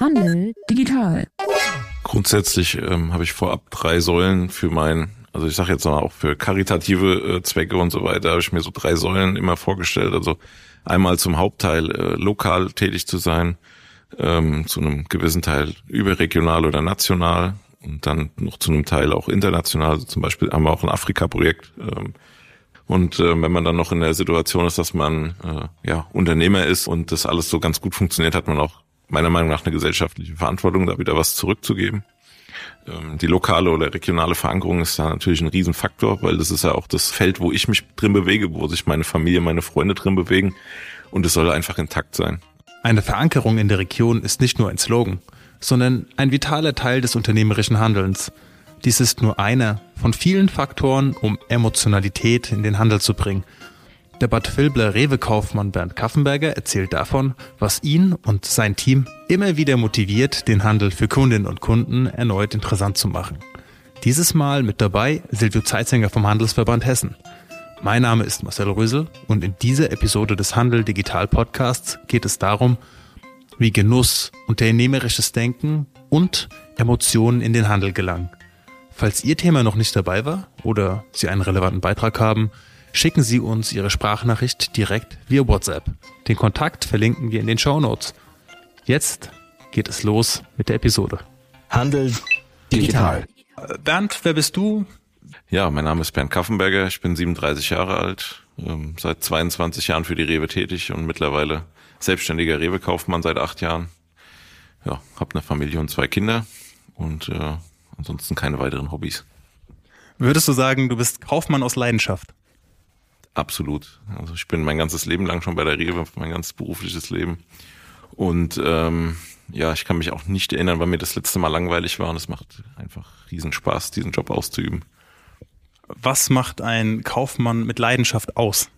Handel digital. Grundsätzlich ähm, habe ich vorab drei Säulen für mein, also ich sage jetzt mal auch für karitative äh, Zwecke und so weiter, habe ich mir so drei Säulen immer vorgestellt. Also einmal zum Hauptteil äh, lokal tätig zu sein, ähm, zu einem gewissen Teil überregional oder national und dann noch zu einem Teil auch international. Also zum Beispiel haben wir auch ein Afrika-Projekt. Ähm, und äh, wenn man dann noch in der Situation ist, dass man äh, ja Unternehmer ist und das alles so ganz gut funktioniert, hat man auch meiner Meinung nach eine gesellschaftliche Verantwortung, da wieder was zurückzugeben. Ähm, die lokale oder regionale Verankerung ist da natürlich ein Riesenfaktor, weil das ist ja auch das Feld, wo ich mich drin bewege, wo sich meine Familie, meine Freunde drin bewegen. Und es soll einfach intakt sein. Eine Verankerung in der Region ist nicht nur ein Slogan, sondern ein vitaler Teil des unternehmerischen Handelns. Dies ist nur einer von vielen Faktoren, um Emotionalität in den Handel zu bringen – der Bad Vilbler Rewe-Kaufmann Bernd Kaffenberger erzählt davon, was ihn und sein Team immer wieder motiviert, den Handel für Kundinnen und Kunden erneut interessant zu machen. Dieses Mal mit dabei Silvio Zeitzinger vom Handelsverband Hessen. Mein Name ist Marcel Rösel und in dieser Episode des Handel Digital Podcasts geht es darum, wie Genuss, unternehmerisches Denken und Emotionen in den Handel gelangen. Falls Ihr Thema noch nicht dabei war oder Sie einen relevanten Beitrag haben, schicken Sie uns Ihre Sprachnachricht direkt via WhatsApp. Den Kontakt verlinken wir in den Show Notes. Jetzt geht es los mit der Episode. Handel digital. Bernd, wer bist du? Ja, mein Name ist Bernd Kaffenberger, ich bin 37 Jahre alt, ähm, seit 22 Jahren für die Rewe tätig und mittlerweile selbstständiger Rewe-Kaufmann seit acht Jahren. Ja, habe eine Familie und zwei Kinder und äh, ansonsten keine weiteren Hobbys. Würdest du sagen, du bist Kaufmann aus Leidenschaft? Absolut. Also ich bin mein ganzes Leben lang schon bei der Rewe, mein ganzes berufliches Leben. Und ähm, ja, ich kann mich auch nicht erinnern, weil mir das letzte Mal langweilig war und es macht einfach riesen Spaß, diesen Job auszuüben. Was macht ein Kaufmann mit Leidenschaft aus?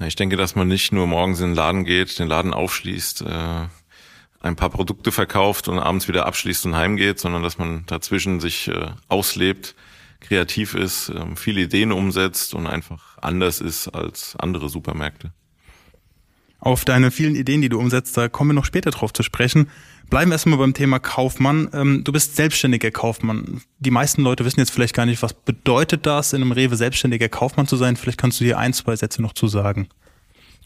Ich denke, dass man nicht nur morgens in den Laden geht, den Laden aufschließt, äh, ein paar Produkte verkauft und abends wieder abschließt und heimgeht, sondern dass man dazwischen sich äh, auslebt, kreativ ist, ähm, viele Ideen umsetzt und einfach anders ist als andere Supermärkte. Auf deine vielen Ideen, die du umsetzt, da kommen wir noch später drauf zu sprechen. Bleiben wir erstmal beim Thema Kaufmann. Ähm, du bist selbstständiger Kaufmann. Die meisten Leute wissen jetzt vielleicht gar nicht, was bedeutet das, in einem Rewe selbstständiger Kaufmann zu sein. Vielleicht kannst du dir ein, zwei Sätze noch zu sagen.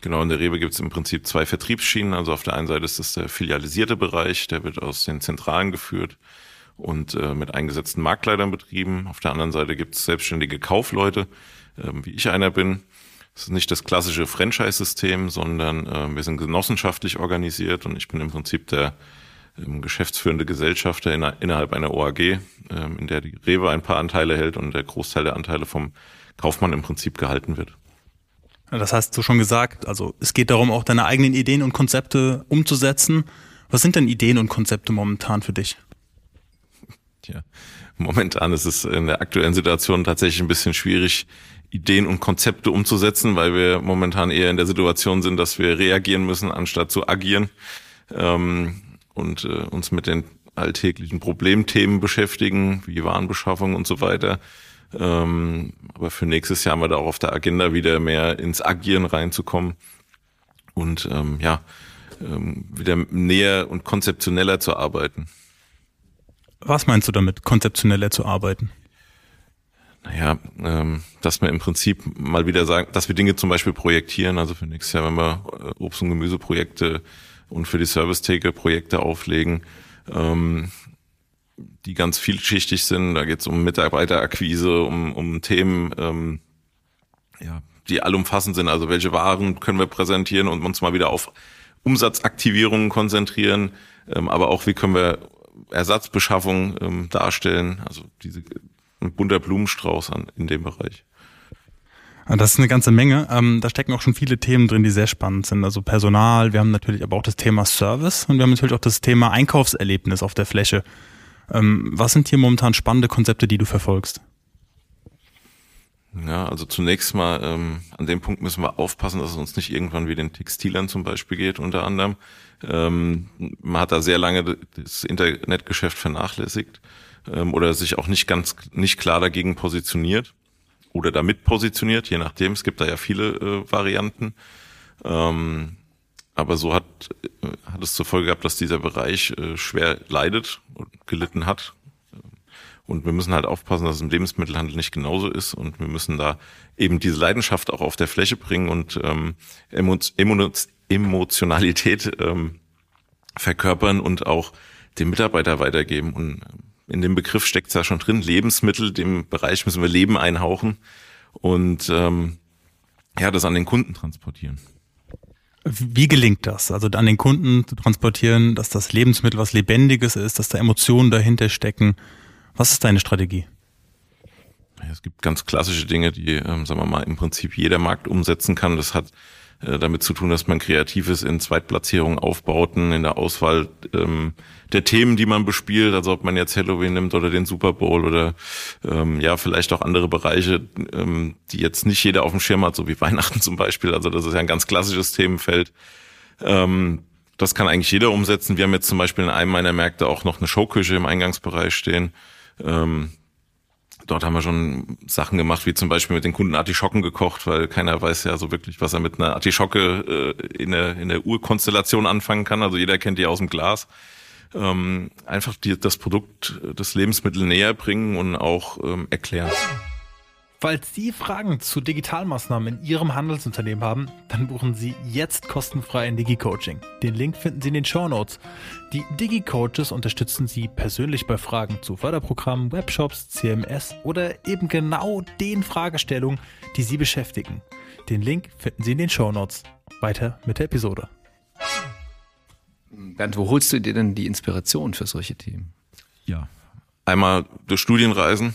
Genau, in der Rewe gibt es im Prinzip zwei Vertriebsschienen. Also auf der einen Seite ist das der filialisierte Bereich, der wird aus den Zentralen geführt und äh, mit eingesetzten Marktleitern betrieben. Auf der anderen Seite gibt es selbstständige Kaufleute, äh, wie ich einer bin. Das ist nicht das klassische Franchise-System, sondern äh, wir sind genossenschaftlich organisiert und ich bin im Prinzip der ähm, geschäftsführende Gesellschafter in, innerhalb einer OAG, ähm, in der die Rewe ein paar Anteile hält und der Großteil der Anteile vom Kaufmann im Prinzip gehalten wird. Das hast du schon gesagt. Also es geht darum, auch deine eigenen Ideen und Konzepte umzusetzen. Was sind denn Ideen und Konzepte momentan für dich? Tja, momentan ist es in der aktuellen Situation tatsächlich ein bisschen schwierig, Ideen und Konzepte umzusetzen, weil wir momentan eher in der Situation sind, dass wir reagieren müssen, anstatt zu agieren ähm, und äh, uns mit den alltäglichen Problemthemen beschäftigen, wie Warenbeschaffung und so weiter. Ähm, aber für nächstes Jahr haben wir da auch auf der Agenda wieder mehr ins Agieren reinzukommen und ähm, ja, ähm, wieder näher und konzeptioneller zu arbeiten. Was meinst du damit, konzeptioneller zu arbeiten? Naja, ähm, dass wir im Prinzip mal wieder sagen, dass wir Dinge zum Beispiel projektieren. Also für nächstes Jahr, wenn wir äh, Obst- und Gemüseprojekte und für die Servicetheke Projekte auflegen, ähm, die ganz vielschichtig sind. Da geht es um Mitarbeiterakquise, um, um Themen, ähm, ja, die allumfassend sind. Also welche Waren können wir präsentieren und uns mal wieder auf Umsatzaktivierungen konzentrieren, ähm, aber auch wie können wir Ersatzbeschaffung ähm, darstellen. Also diese ein bunter Blumenstrauß an, in dem Bereich. Das ist eine ganze Menge. Ähm, da stecken auch schon viele Themen drin, die sehr spannend sind. Also Personal, wir haben natürlich aber auch das Thema Service und wir haben natürlich auch das Thema Einkaufserlebnis auf der Fläche. Ähm, was sind hier momentan spannende Konzepte, die du verfolgst? Ja, also zunächst mal ähm, an dem Punkt müssen wir aufpassen, dass es uns nicht irgendwann wie den Textilern zum Beispiel geht, unter anderem. Ähm, man hat da sehr lange das Internetgeschäft vernachlässigt ähm, oder sich auch nicht ganz nicht klar dagegen positioniert oder damit positioniert, je nachdem. Es gibt da ja viele äh, Varianten. Ähm, aber so hat, äh, hat es zur Folge gehabt, dass dieser Bereich äh, schwer leidet und gelitten hat. Und wir müssen halt aufpassen, dass es im Lebensmittelhandel nicht genauso ist. Und wir müssen da eben diese Leidenschaft auch auf der Fläche bringen und ähm, Emotionalität ähm, verkörpern und auch dem Mitarbeiter weitergeben. Und in dem Begriff steckt es ja schon drin, Lebensmittel, dem Bereich müssen wir Leben einhauchen und ähm, ja, das an den Kunden transportieren. Wie gelingt das? Also an den Kunden zu transportieren, dass das Lebensmittel was Lebendiges ist, dass da Emotionen dahinter stecken. Was ist deine Strategie? Es gibt ganz klassische Dinge, die, ähm, sagen wir mal, im Prinzip jeder Markt umsetzen kann. Das hat äh, damit zu tun, dass man Kreatives in Zweitplatzierungen, Aufbauten, in der Auswahl ähm, der Themen, die man bespielt, also ob man jetzt Halloween nimmt oder den Super Bowl oder ähm, ja, vielleicht auch andere Bereiche, ähm, die jetzt nicht jeder auf dem Schirm hat, so wie Weihnachten zum Beispiel. Also das ist ja ein ganz klassisches Themenfeld. Ähm, das kann eigentlich jeder umsetzen. Wir haben jetzt zum Beispiel in einem meiner Märkte auch noch eine Showküche im Eingangsbereich stehen. Ähm, Dort haben wir schon Sachen gemacht, wie zum Beispiel mit den Kunden Artischocken gekocht, weil keiner weiß ja so wirklich, was er mit einer Artischocke äh, in, der, in der Urkonstellation anfangen kann. Also jeder kennt die aus dem Glas. Ähm, einfach die, das Produkt, das Lebensmittel näher bringen und auch ähm, erklären. Falls Sie Fragen zu Digitalmaßnahmen in Ihrem Handelsunternehmen haben, dann buchen Sie jetzt kostenfrei ein Digi-Coaching. Den Link finden Sie in den Show Notes. Die Digi-Coaches unterstützen Sie persönlich bei Fragen zu Förderprogrammen, Webshops, CMS oder eben genau den Fragestellungen, die Sie beschäftigen. Den Link finden Sie in den Show Notes. Weiter mit der Episode. Bernd, wo holst du dir denn die Inspiration für solche Themen? Ja, einmal durch Studienreisen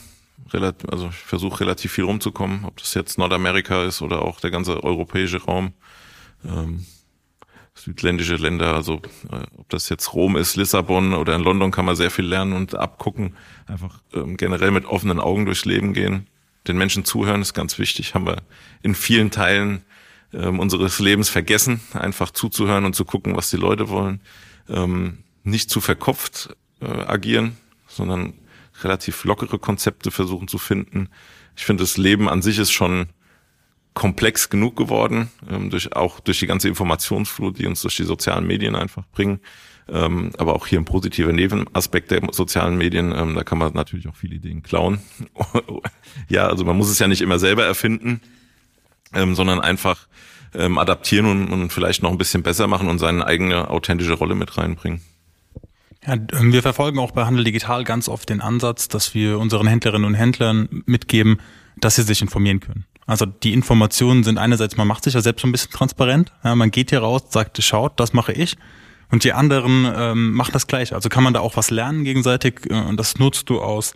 relativ, also ich versuche relativ viel rumzukommen, ob das jetzt Nordamerika ist oder auch der ganze europäische Raum, ähm, südländische Länder, also äh, ob das jetzt Rom ist, Lissabon oder in London kann man sehr viel lernen und abgucken, einfach ähm, generell mit offenen Augen durchs Leben gehen. Den Menschen zuhören ist ganz wichtig, haben wir in vielen Teilen ähm, unseres Lebens vergessen, einfach zuzuhören und zu gucken, was die Leute wollen. Ähm, nicht zu verkopft äh, agieren, sondern relativ lockere Konzepte versuchen zu finden. Ich finde, das Leben an sich ist schon komplex genug geworden, ähm, durch, auch durch die ganze Informationsflut, die uns durch die sozialen Medien einfach bringen. Ähm, aber auch hier ein positiver Nebenaspekt der sozialen Medien, ähm, da kann man natürlich auch viele Ideen klauen. ja, also man muss es ja nicht immer selber erfinden, ähm, sondern einfach ähm, adaptieren und, und vielleicht noch ein bisschen besser machen und seine eigene authentische Rolle mit reinbringen. Ja, ähm, wir verfolgen auch bei Handel Digital ganz oft den Ansatz, dass wir unseren Händlerinnen und Händlern mitgeben, dass sie sich informieren können. Also die Informationen sind einerseits, man macht sich ja selbst so ein bisschen transparent. Ja, man geht hier raus, sagt, schaut, das mache ich. Und die anderen ähm, machen das gleich. Also kann man da auch was lernen gegenseitig äh, und das nutzt du aus.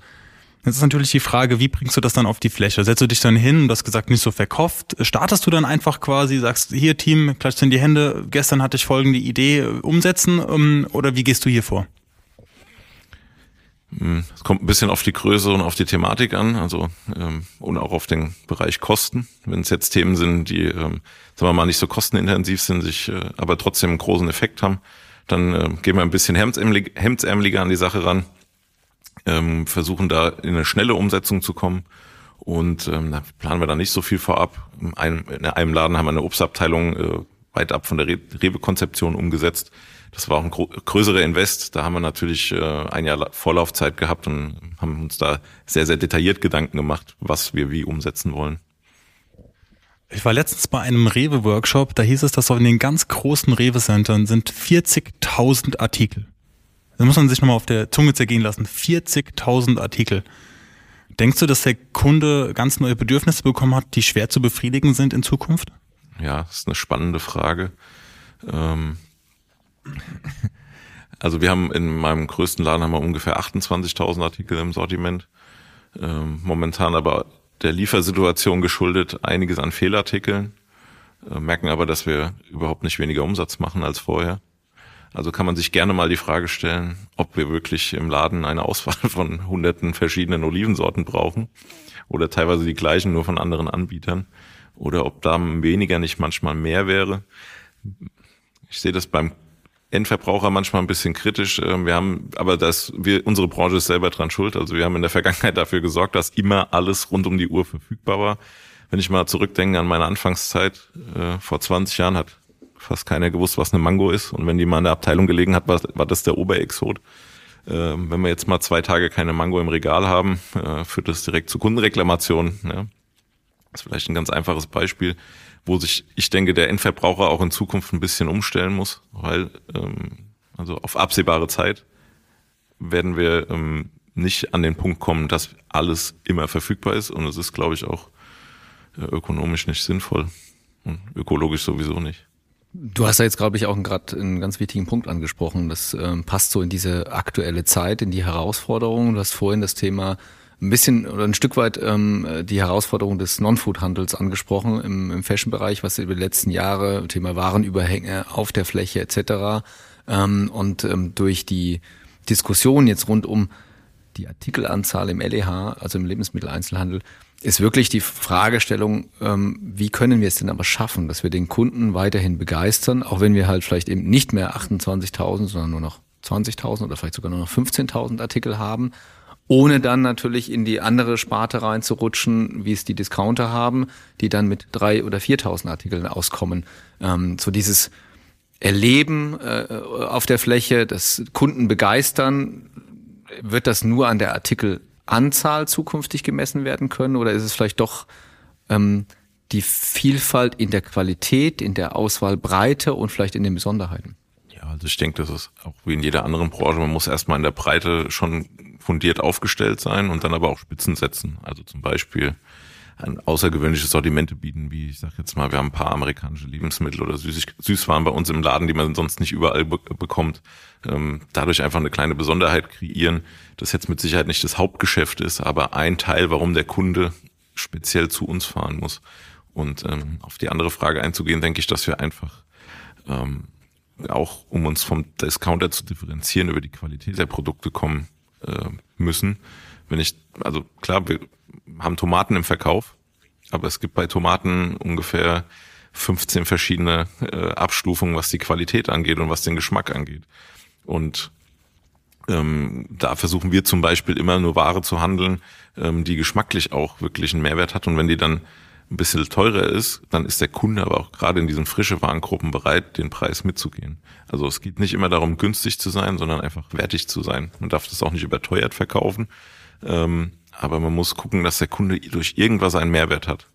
Jetzt ist natürlich die Frage, wie bringst du das dann auf die Fläche? Setzt du dich dann hin, das gesagt nicht so verkauft? Startest du dann einfach quasi, sagst, hier Team, klatscht in die Hände, gestern hatte ich folgende Idee, umsetzen ähm, oder wie gehst du hier vor? Hm, es kommt ein bisschen auf die Größe und auf die Thematik an, also ähm, und auch auf den Bereich Kosten. Wenn es jetzt Themen sind, die, ähm, sagen wir mal, nicht so kostenintensiv sind, sich äh, aber trotzdem einen großen Effekt haben, dann äh, gehen wir ein bisschen hemdsärmeliger an die Sache ran, ähm, versuchen da in eine schnelle Umsetzung zu kommen und ähm, da planen wir da nicht so viel vorab. In einem, in einem Laden haben wir eine Obstabteilung äh, weit ab von der Rewe-Konzeption umgesetzt das war auch ein größerer Invest. Da haben wir natürlich äh, ein Jahr Vorlaufzeit gehabt und haben uns da sehr, sehr detailliert Gedanken gemacht, was wir wie umsetzen wollen. Ich war letztens bei einem Rewe-Workshop, da hieß es, dass in den ganz großen Rewe-Centern sind 40.000 Artikel. Da muss man sich nochmal auf der Zunge zergehen lassen. 40.000 Artikel. Denkst du, dass der Kunde ganz neue Bedürfnisse bekommen hat, die schwer zu befriedigen sind in Zukunft? Ja, das ist eine spannende Frage. Ähm also wir haben in meinem größten Laden haben wir ungefähr 28.000 Artikel im Sortiment. Ähm, momentan aber der Liefersituation geschuldet einiges an Fehlartikeln, äh, merken aber, dass wir überhaupt nicht weniger Umsatz machen als vorher. Also kann man sich gerne mal die Frage stellen, ob wir wirklich im Laden eine Auswahl von hunderten verschiedenen Olivensorten brauchen oder teilweise die gleichen nur von anderen Anbietern oder ob da weniger nicht manchmal mehr wäre. Ich sehe das beim Endverbraucher manchmal ein bisschen kritisch. Ähm, wir haben, aber das, wir, unsere Branche ist selber dran schuld. Also wir haben in der Vergangenheit dafür gesorgt, dass immer alles rund um die Uhr verfügbar war. Wenn ich mal zurückdenke an meine Anfangszeit, äh, vor 20 Jahren hat fast keiner gewusst, was eine Mango ist. Und wenn die mal in der Abteilung gelegen hat, war, das der Oberexot. Ähm, wenn wir jetzt mal zwei Tage keine Mango im Regal haben, äh, führt das direkt zu Kundenreklamationen. Das ist vielleicht ein ganz einfaches Beispiel, wo sich, ich denke, der Endverbraucher auch in Zukunft ein bisschen umstellen muss, weil ähm, also auf absehbare Zeit werden wir ähm, nicht an den Punkt kommen, dass alles immer verfügbar ist. Und es ist, glaube ich, auch äh, ökonomisch nicht sinnvoll und ökologisch sowieso nicht. Du hast ja jetzt, glaube ich, auch gerade einen ganz wichtigen Punkt angesprochen. Das ähm, passt so in diese aktuelle Zeit, in die Herausforderungen. Du hast vorhin das Thema ein bisschen oder ein Stück weit ähm, die Herausforderung des Non-Food-Handels angesprochen im, im Fashion-Bereich, was über die letzten Jahre, Thema Warenüberhänge auf der Fläche etc. Ähm, und ähm, durch die Diskussion jetzt rund um die Artikelanzahl im LEH, also im Lebensmitteleinzelhandel, ist wirklich die Fragestellung, ähm, wie können wir es denn aber schaffen, dass wir den Kunden weiterhin begeistern, auch wenn wir halt vielleicht eben nicht mehr 28.000, sondern nur noch 20.000 oder vielleicht sogar nur noch 15.000 Artikel haben, ohne dann natürlich in die andere Sparte reinzurutschen, wie es die Discounter haben, die dann mit drei oder 4.000 Artikeln auskommen. Ähm, so dieses Erleben äh, auf der Fläche, das Kunden begeistern, wird das nur an der Artikelanzahl zukünftig gemessen werden können oder ist es vielleicht doch ähm, die Vielfalt in der Qualität, in der Auswahlbreite und vielleicht in den Besonderheiten? Ja, also ich denke, das ist auch wie in jeder anderen Branche. Man muss erstmal in der Breite schon fundiert aufgestellt sein und dann aber auch Spitzen setzen. Also zum Beispiel ein außergewöhnliches Sortimente bieten, wie ich sage jetzt mal, wir haben ein paar amerikanische Lebensmittel oder Süß Süßwaren bei uns im Laden, die man sonst nicht überall be bekommt. Ähm, dadurch einfach eine kleine Besonderheit kreieren, das jetzt mit Sicherheit nicht das Hauptgeschäft ist, aber ein Teil, warum der Kunde speziell zu uns fahren muss. Und ähm, auf die andere Frage einzugehen, denke ich, dass wir einfach ähm, auch, um uns vom Discounter zu differenzieren, über die Qualität der Produkte kommen äh, müssen. Wenn ich, also klar, wir haben Tomaten im Verkauf, aber es gibt bei Tomaten ungefähr 15 verschiedene äh, Abstufungen, was die Qualität angeht und was den Geschmack angeht. Und ähm, da versuchen wir zum Beispiel immer nur Ware zu handeln, ähm, die geschmacklich auch wirklich einen Mehrwert hat. Und wenn die dann ein bisschen teurer ist, dann ist der Kunde aber auch gerade in diesen frische Warengruppen bereit, den Preis mitzugehen. Also es geht nicht immer darum, günstig zu sein, sondern einfach wertig zu sein. Man darf das auch nicht überteuert verkaufen. Ähm, aber man muss gucken, dass der Kunde durch irgendwas einen Mehrwert hat.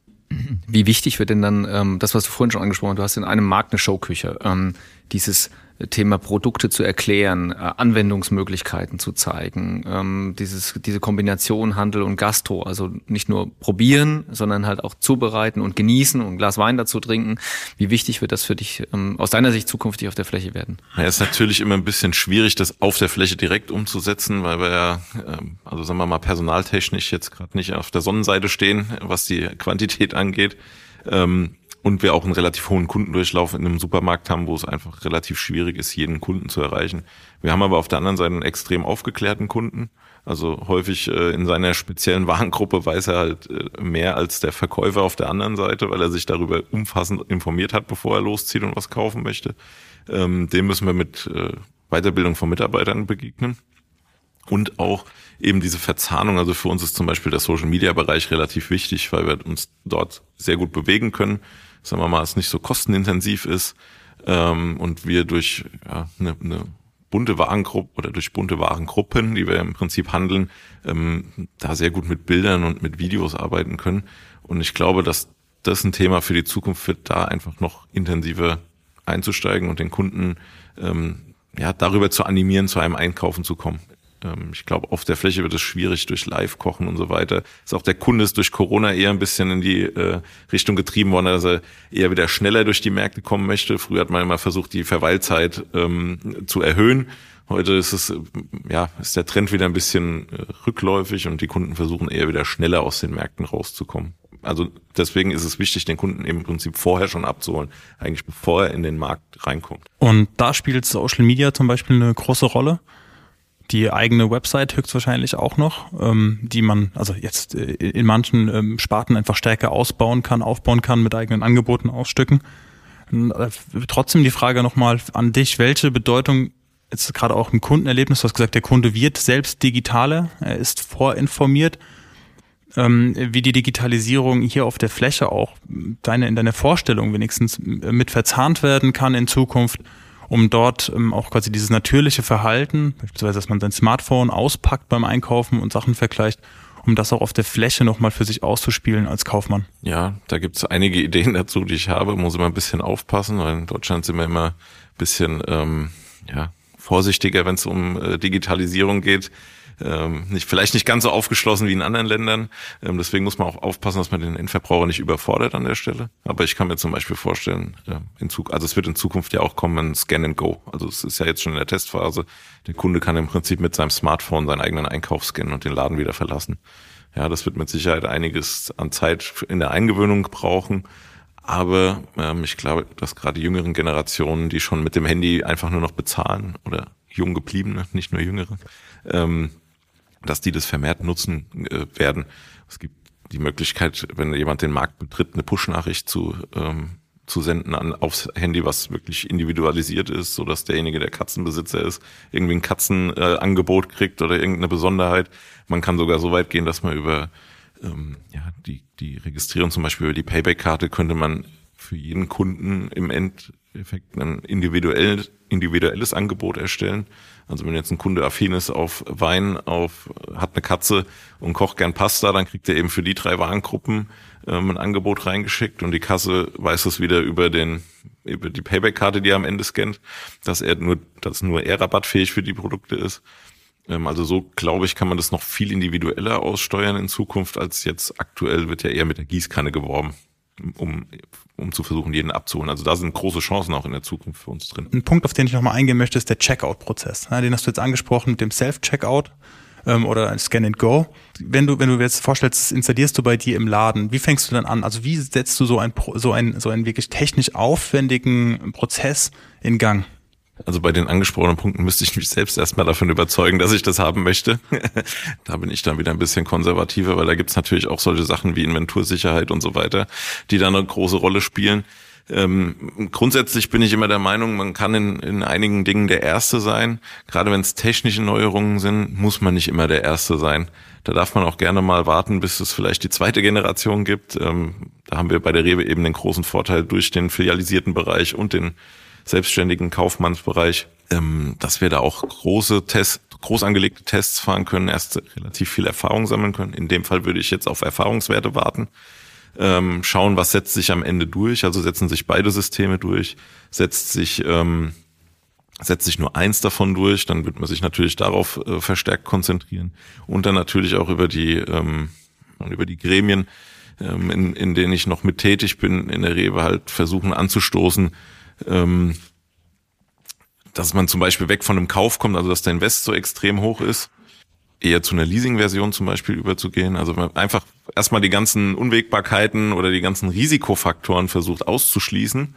Wie wichtig wird denn dann ähm, das, was du vorhin schon angesprochen hast, du hast in einem Markt eine Showküche, ähm, dieses Thema Produkte zu erklären, äh, Anwendungsmöglichkeiten zu zeigen, ähm, dieses, diese Kombination Handel und Gastro, also nicht nur probieren, sondern halt auch zubereiten und genießen und ein Glas Wein dazu trinken. Wie wichtig wird das für dich ähm, aus deiner Sicht zukünftig auf der Fläche werden? Ja, ist natürlich immer ein bisschen schwierig, das auf der Fläche direkt umzusetzen, weil wir ja, ähm, also sagen wir mal, personaltechnisch jetzt gerade nicht auf der Sonnenseite stehen, was die Quantität angeht. Ähm, und wir auch einen relativ hohen Kundendurchlauf in einem Supermarkt haben, wo es einfach relativ schwierig ist, jeden Kunden zu erreichen. Wir haben aber auf der anderen Seite einen extrem aufgeklärten Kunden. Also häufig äh, in seiner speziellen Warengruppe weiß er halt äh, mehr als der Verkäufer auf der anderen Seite, weil er sich darüber umfassend informiert hat, bevor er loszieht und was kaufen möchte. Ähm, dem müssen wir mit äh, Weiterbildung von Mitarbeitern begegnen. Und auch eben diese Verzahnung. Also für uns ist zum Beispiel der Social Media Bereich relativ wichtig, weil wir uns dort sehr gut bewegen können sagen wir mal, es nicht so kostenintensiv ist ähm, und wir durch ja, eine, eine bunte Warengruppe oder durch bunte Warengruppen, die wir im Prinzip handeln, ähm, da sehr gut mit Bildern und mit Videos arbeiten können. Und ich glaube, dass das ein Thema für die Zukunft wird, da einfach noch intensiver einzusteigen und den Kunden ähm, ja darüber zu animieren, zu einem Einkaufen zu kommen. Ähm, ich glaube, auf der Fläche wird es schwierig durch Live-Kochen und so weiter. Ist auch der Kunde ist durch Corona eher ein bisschen in die äh, Richtung getrieben worden, dass er eher wieder schneller durch die Märkte kommen möchte. Früher hat man immer versucht, die Verweilzeit ähm, zu erhöhen. Heute ist es, ja, ist der Trend wieder ein bisschen äh, rückläufig und die Kunden versuchen eher wieder schneller aus den Märkten rauszukommen. Also deswegen ist es wichtig, den Kunden im Prinzip vorher schon abzuholen, eigentlich bevor er in den Markt reinkommt. Und da spielt Social Media zum Beispiel eine große Rolle die eigene Website höchstwahrscheinlich auch noch, ähm, die man also jetzt äh, in manchen ähm, Sparten einfach stärker ausbauen kann, aufbauen kann, mit eigenen Angeboten ausstücken. Äh, trotzdem die Frage nochmal an dich, welche Bedeutung jetzt gerade auch im Kundenerlebnis, du hast gesagt, der Kunde wird selbst digitaler, er ist vorinformiert. ähm, wie die Digitalisierung hier auf der Fläche auch deine, in deiner Vorstellung wenigstens mit verzahnt werden kann in Zukunft, um dort ähm, auch quasi dieses natürliche Verhalten, beispielsweise, dass man sein Smartphone auspackt beim Einkaufen und Sachen vergleicht, um das auch auf der Fläche nochmal für sich auszuspielen als Kaufmann? Ja, da gibt's einige Ideen dazu, die ich habe. Muss immer ein bisschen aufpassen, weil in Deutschland sind wir immer ein bisschen ähm, ja, vorsichtiger, wenn es um äh, Digitalisierung geht ähm, nicht, vielleicht nicht ganz so aufgeschlossen wie in anderen Ländern. Ähm, deswegen muss man auch aufpassen, dass man den Endverbraucher nicht überfordert an der Stelle. Aber ich kann mir zum Beispiel vorstellen, äh, in Zug, also es wird in Zukunft ja auch kommen, Scan and Go. Also es ist ja jetzt schon in der Testphase. Der Kunde kann im Prinzip mit seinem Smartphone seinen eigenen Einkauf scannen und den Laden wieder verlassen. Ja, das wird mit Sicherheit einiges an Zeit in der Eingewöhnung brauchen. Aber ähm, ich glaube, dass gerade jüngeren Generationen, die schon mit dem Handy einfach nur noch bezahlen oder jung gebliebene, nicht nur jüngere, ähm, dass die das vermehrt nutzen äh, werden. Es gibt die Möglichkeit, wenn jemand den Markt betritt, eine Push-Nachricht zu, ähm, zu senden an, aufs Handy, was wirklich individualisiert ist, so dass derjenige, der Katzenbesitzer ist, irgendwie ein Katzenangebot äh, kriegt oder irgendeine Besonderheit. Man kann sogar so weit gehen, dass man über ähm, ja, die, die Registrierung zum Beispiel über die Payback-Karte könnte man für jeden Kunden im Endeffekt ein individuell, individuelles Angebot erstellen also wenn jetzt ein Kunde affin ist auf Wein, auf hat eine Katze und kocht gern Pasta, dann kriegt er eben für die drei Warengruppen ähm, ein Angebot reingeschickt und die Kasse weiß es wieder über den über die Payback-Karte, die er am Ende scannt, dass er nur, dass nur er rabattfähig für die Produkte ist. Ähm, also so glaube ich, kann man das noch viel individueller aussteuern in Zukunft als jetzt aktuell wird ja eher mit der Gießkanne geworben um, um zu versuchen, jeden abzuholen. Also da sind große Chancen auch in der Zukunft für uns drin. Ein Punkt, auf den ich nochmal eingehen möchte, ist der Checkout-Prozess. den hast du jetzt angesprochen mit dem Self-Checkout ähm, oder Scan and Go. Wenn du, wenn du jetzt vorstellst, installierst du bei dir im Laden, wie fängst du dann an? Also wie setzt du so ein, so ein, so einen wirklich technisch aufwendigen Prozess in Gang? Also bei den angesprochenen Punkten müsste ich mich selbst erstmal davon überzeugen, dass ich das haben möchte. da bin ich dann wieder ein bisschen konservativer, weil da gibt's natürlich auch solche Sachen wie Inventursicherheit und so weiter, die da eine große Rolle spielen. Ähm, grundsätzlich bin ich immer der Meinung, man kann in, in einigen Dingen der Erste sein. Gerade wenn es technische Neuerungen sind, muss man nicht immer der Erste sein. Da darf man auch gerne mal warten, bis es vielleicht die zweite Generation gibt. Ähm, da haben wir bei der Rewe eben den großen Vorteil durch den filialisierten Bereich und den selbstständigen Kaufmannsbereich, ähm, dass wir da auch große Tests, groß angelegte Tests fahren können, erst relativ viel Erfahrung sammeln können. In dem Fall würde ich jetzt auf Erfahrungswerte warten, ähm, schauen, was setzt sich am Ende durch. Also setzen sich beide Systeme durch, setzt sich ähm, setzt sich nur eins davon durch, dann wird man sich natürlich darauf äh, verstärkt konzentrieren und dann natürlich auch über die ähm, über die Gremien, ähm, in, in denen ich noch mit tätig bin, in der Rewe halt versuchen anzustoßen, ähm, dass man zum Beispiel weg von einem Kauf kommt, also dass der Invest so extrem hoch ist, eher zu einer Leasing-Version zum Beispiel überzugehen. Also man einfach erstmal die ganzen Unwägbarkeiten oder die ganzen Risikofaktoren versucht auszuschließen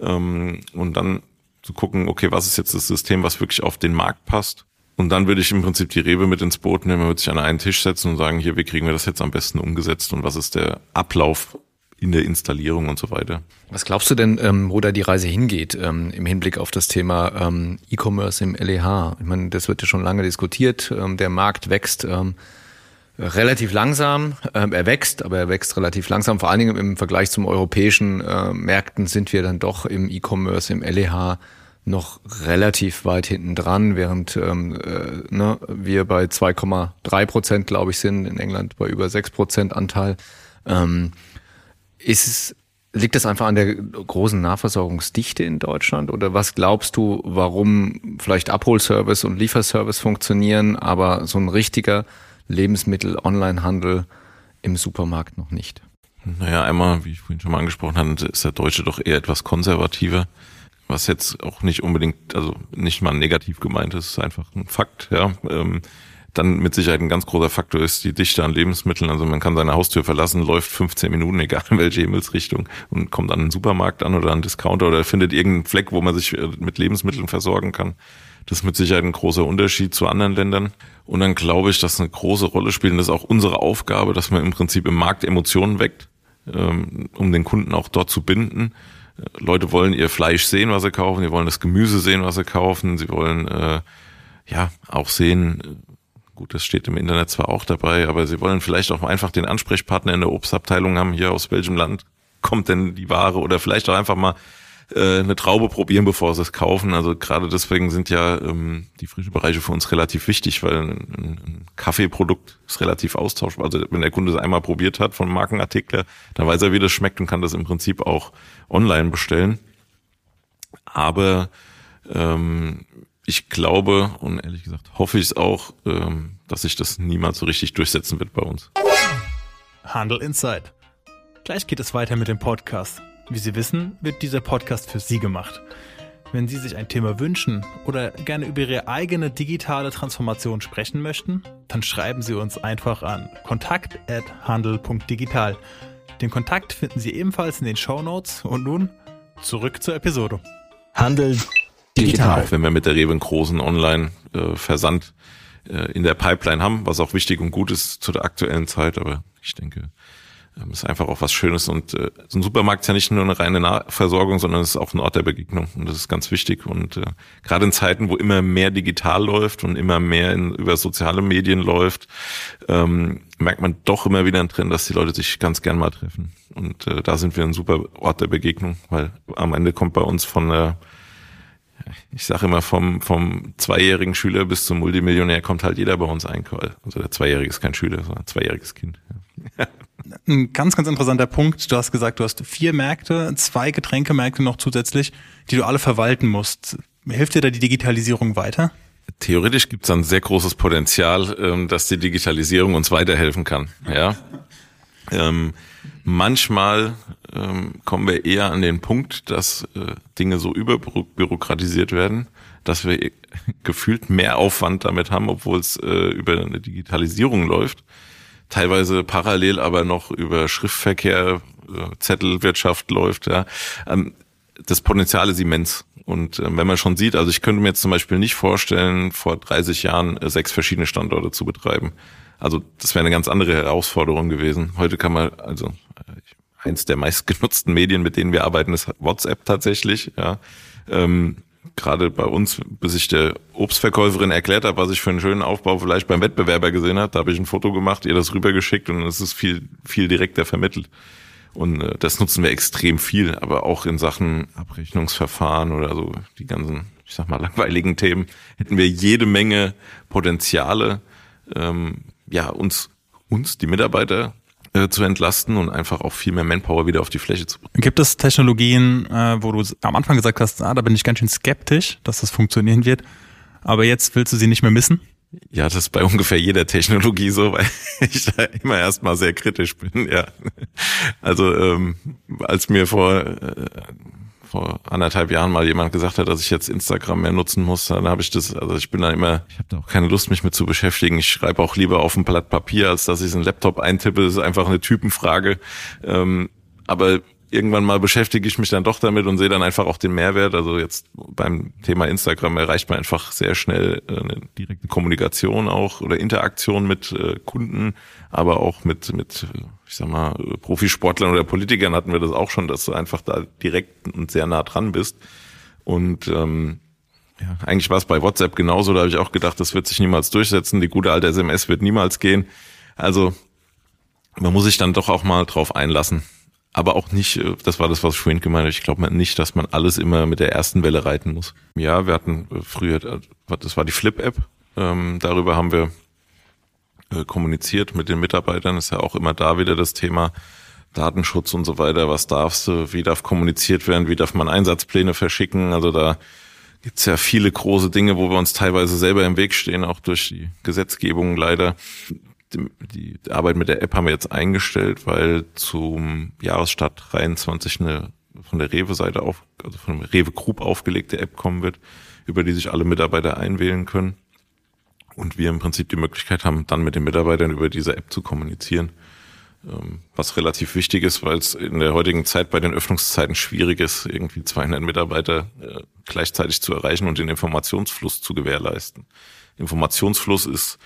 ähm, und dann zu gucken, okay, was ist jetzt das System, was wirklich auf den Markt passt. Und dann würde ich im Prinzip die Rewe mit ins Boot nehmen, würde sich an einen Tisch setzen und sagen, hier, wie kriegen wir das jetzt am besten umgesetzt und was ist der Ablauf in der Installierung und so weiter. Was glaubst du denn, ähm, wo da die Reise hingeht ähm, im Hinblick auf das Thema ähm, E-Commerce im LEH? Ich meine, das wird ja schon lange diskutiert. Ähm, der Markt wächst ähm, relativ langsam. Ähm, er wächst, aber er wächst relativ langsam. Vor allen Dingen im Vergleich zum europäischen äh, Märkten sind wir dann doch im E-Commerce, im LEH noch relativ weit hinten dran, während ähm, äh, ne, wir bei 2,3 Prozent, glaube ich, sind, in England bei über 6 Prozent Anteil. Ähm, ist es, liegt das einfach an der großen Nahversorgungsdichte in Deutschland oder was glaubst du, warum vielleicht Abholservice und Lieferservice funktionieren, aber so ein richtiger Lebensmittel-Online-Handel im Supermarkt noch nicht? Naja, einmal, wie ich vorhin schon mal angesprochen hatte, ist der Deutsche doch eher etwas konservativer, was jetzt auch nicht unbedingt, also nicht mal negativ gemeint ist, ist einfach ein Fakt, ja. Ähm, dann mit Sicherheit ein ganz großer Faktor ist die Dichte an Lebensmitteln. Also man kann seine Haustür verlassen, läuft 15 Minuten, egal in welche Himmelsrichtung, und kommt an einen Supermarkt an oder einen Discounter oder findet irgendeinen Fleck, wo man sich äh, mit Lebensmitteln versorgen kann. Das ist mit Sicherheit ein großer Unterschied zu anderen Ländern. Und dann glaube ich, dass eine große Rolle spielt, und das ist auch unsere Aufgabe, dass man im Prinzip im Markt Emotionen weckt, ähm, um den Kunden auch dort zu binden. Äh, Leute wollen ihr Fleisch sehen, was sie kaufen, sie wollen das Gemüse sehen, was sie kaufen, sie wollen äh, ja auch sehen, gut, das steht im Internet zwar auch dabei, aber sie wollen vielleicht auch einfach den Ansprechpartner in der Obstabteilung haben, hier aus welchem Land kommt denn die Ware oder vielleicht auch einfach mal äh, eine Traube probieren, bevor sie es kaufen. Also gerade deswegen sind ja ähm, die frischen Bereiche für uns relativ wichtig, weil ein, ein Kaffeeprodukt ist relativ austauschbar. Also wenn der Kunde es einmal probiert hat von Markenartikler, dann weiß er, wie das schmeckt und kann das im Prinzip auch online bestellen. Aber ähm, ich glaube und ehrlich gesagt hoffe ich es auch, ähm, dass sich das niemals so richtig durchsetzen wird bei uns. Handel Insight. Gleich geht es weiter mit dem Podcast. Wie Sie wissen, wird dieser Podcast für Sie gemacht. Wenn Sie sich ein Thema wünschen oder gerne über Ihre eigene digitale Transformation sprechen möchten, dann schreiben Sie uns einfach an kontakt@handel.digital. Den Kontakt finden Sie ebenfalls in den Show Notes und nun zurück zur Episode. Handel digital. Auch wenn wir mit der Rewe einen großen Online-Versand äh, in der Pipeline haben, was auch wichtig und gut ist zu der aktuellen Zeit, aber ich denke, ähm, ist einfach auch was Schönes und äh, so ein Supermarkt ist ja nicht nur eine reine Nahversorgung, sondern es ist auch ein Ort der Begegnung und das ist ganz wichtig und äh, gerade in Zeiten, wo immer mehr digital läuft und immer mehr in, über soziale Medien läuft, ähm, merkt man doch immer wieder einen Trend, dass die Leute sich ganz gern mal treffen und äh, da sind wir ein super Ort der Begegnung, weil am Ende kommt bei uns von der ich sage immer, vom, vom zweijährigen Schüler bis zum Multimillionär kommt halt jeder bei uns einkaufen. Also der Zweijährige ist kein Schüler, sondern ein zweijähriges Kind. Ein ganz, ganz interessanter Punkt. Du hast gesagt, du hast vier Märkte, zwei Getränkemärkte noch zusätzlich, die du alle verwalten musst. Hilft dir da die Digitalisierung weiter? Theoretisch gibt es ein sehr großes Potenzial, ähm, dass die Digitalisierung uns weiterhelfen kann. Ja. Ähm, manchmal ähm, kommen wir eher an den Punkt, dass äh, Dinge so überbürokratisiert werden, dass wir gefühlt mehr Aufwand damit haben, obwohl es äh, über eine Digitalisierung läuft teilweise parallel aber noch über Schriftverkehr, äh, Zettelwirtschaft läuft. Ja. Ähm, das Potenzial ist immens. Und äh, wenn man schon sieht, also ich könnte mir jetzt zum Beispiel nicht vorstellen, vor 30 Jahren äh, sechs verschiedene Standorte zu betreiben. Also das wäre eine ganz andere Herausforderung gewesen. Heute kann man, also eins der meistgenutzten Medien, mit denen wir arbeiten, ist WhatsApp tatsächlich. Ja. Ähm, gerade bei uns, bis ich der Obstverkäuferin erklärt habe, was ich für einen schönen Aufbau vielleicht beim Wettbewerber gesehen habe, da habe ich ein Foto gemacht, ihr das rübergeschickt und es ist viel, viel direkter vermittelt. Und äh, das nutzen wir extrem viel, aber auch in Sachen Abrechnungsverfahren oder so die ganzen, ich sag mal, langweiligen Themen hätten wir jede Menge Potenziale, ähm, ja, uns, uns, die Mitarbeiter äh, zu entlasten und einfach auch viel mehr Manpower wieder auf die Fläche zu bringen. Gibt es Technologien, äh, wo du am Anfang gesagt hast, ah, da bin ich ganz schön skeptisch, dass das funktionieren wird, aber jetzt willst du sie nicht mehr missen? Ja, das ist bei ungefähr jeder Technologie so, weil ich da immer erstmal sehr kritisch bin, ja. Also ähm, als mir vor äh, vor anderthalb Jahren mal jemand gesagt hat, dass ich jetzt Instagram mehr nutzen muss, dann habe ich das, also ich bin da immer, ich habe da auch keine Lust, mich mit zu beschäftigen. Ich schreibe auch lieber auf ein Blatt Papier, als dass ich es in einen Laptop eintippe. Das ist einfach eine Typenfrage. Ähm, aber irgendwann mal beschäftige ich mich dann doch damit und sehe dann einfach auch den Mehrwert. Also jetzt beim Thema Instagram erreicht man einfach sehr schnell äh, eine direkte Kommunikation auch oder Interaktion mit äh, Kunden, aber auch mit, mit, ich sag mal, Profisportlern oder Politikern hatten wir das auch schon, dass du einfach da direkt und sehr nah dran bist. Und ähm, ja, eigentlich war es bei WhatsApp genauso, da habe ich auch gedacht, das wird sich niemals durchsetzen, die gute alte SMS wird niemals gehen. Also man muss sich dann doch auch mal drauf einlassen aber auch nicht, äh, das war das, was vorhin gemeint habe, ich glaube nicht, dass man alles immer mit der ersten Welle reiten muss. Ja, wir hatten äh, früher, äh, das war die Flip-App, ähm, darüber haben wir kommuniziert mit den Mitarbeitern, ist ja auch immer da wieder das Thema Datenschutz und so weiter, was darfst du, wie darf kommuniziert werden, wie darf man Einsatzpläne verschicken, also da gibt's ja viele große Dinge, wo wir uns teilweise selber im Weg stehen, auch durch die Gesetzgebung leider die, Arbeit mit der App haben wir jetzt eingestellt, weil zum Jahresstart 23 eine von der Rewe-Seite auf, also von der Rewe Group aufgelegte App kommen wird, über die sich alle Mitarbeiter einwählen können. Und wir im Prinzip die Möglichkeit haben, dann mit den Mitarbeitern über diese App zu kommunizieren. Ähm, was relativ wichtig ist, weil es in der heutigen Zeit bei den Öffnungszeiten schwierig ist, irgendwie 200 Mitarbeiter äh, gleichzeitig zu erreichen und den Informationsfluss zu gewährleisten. Informationsfluss ist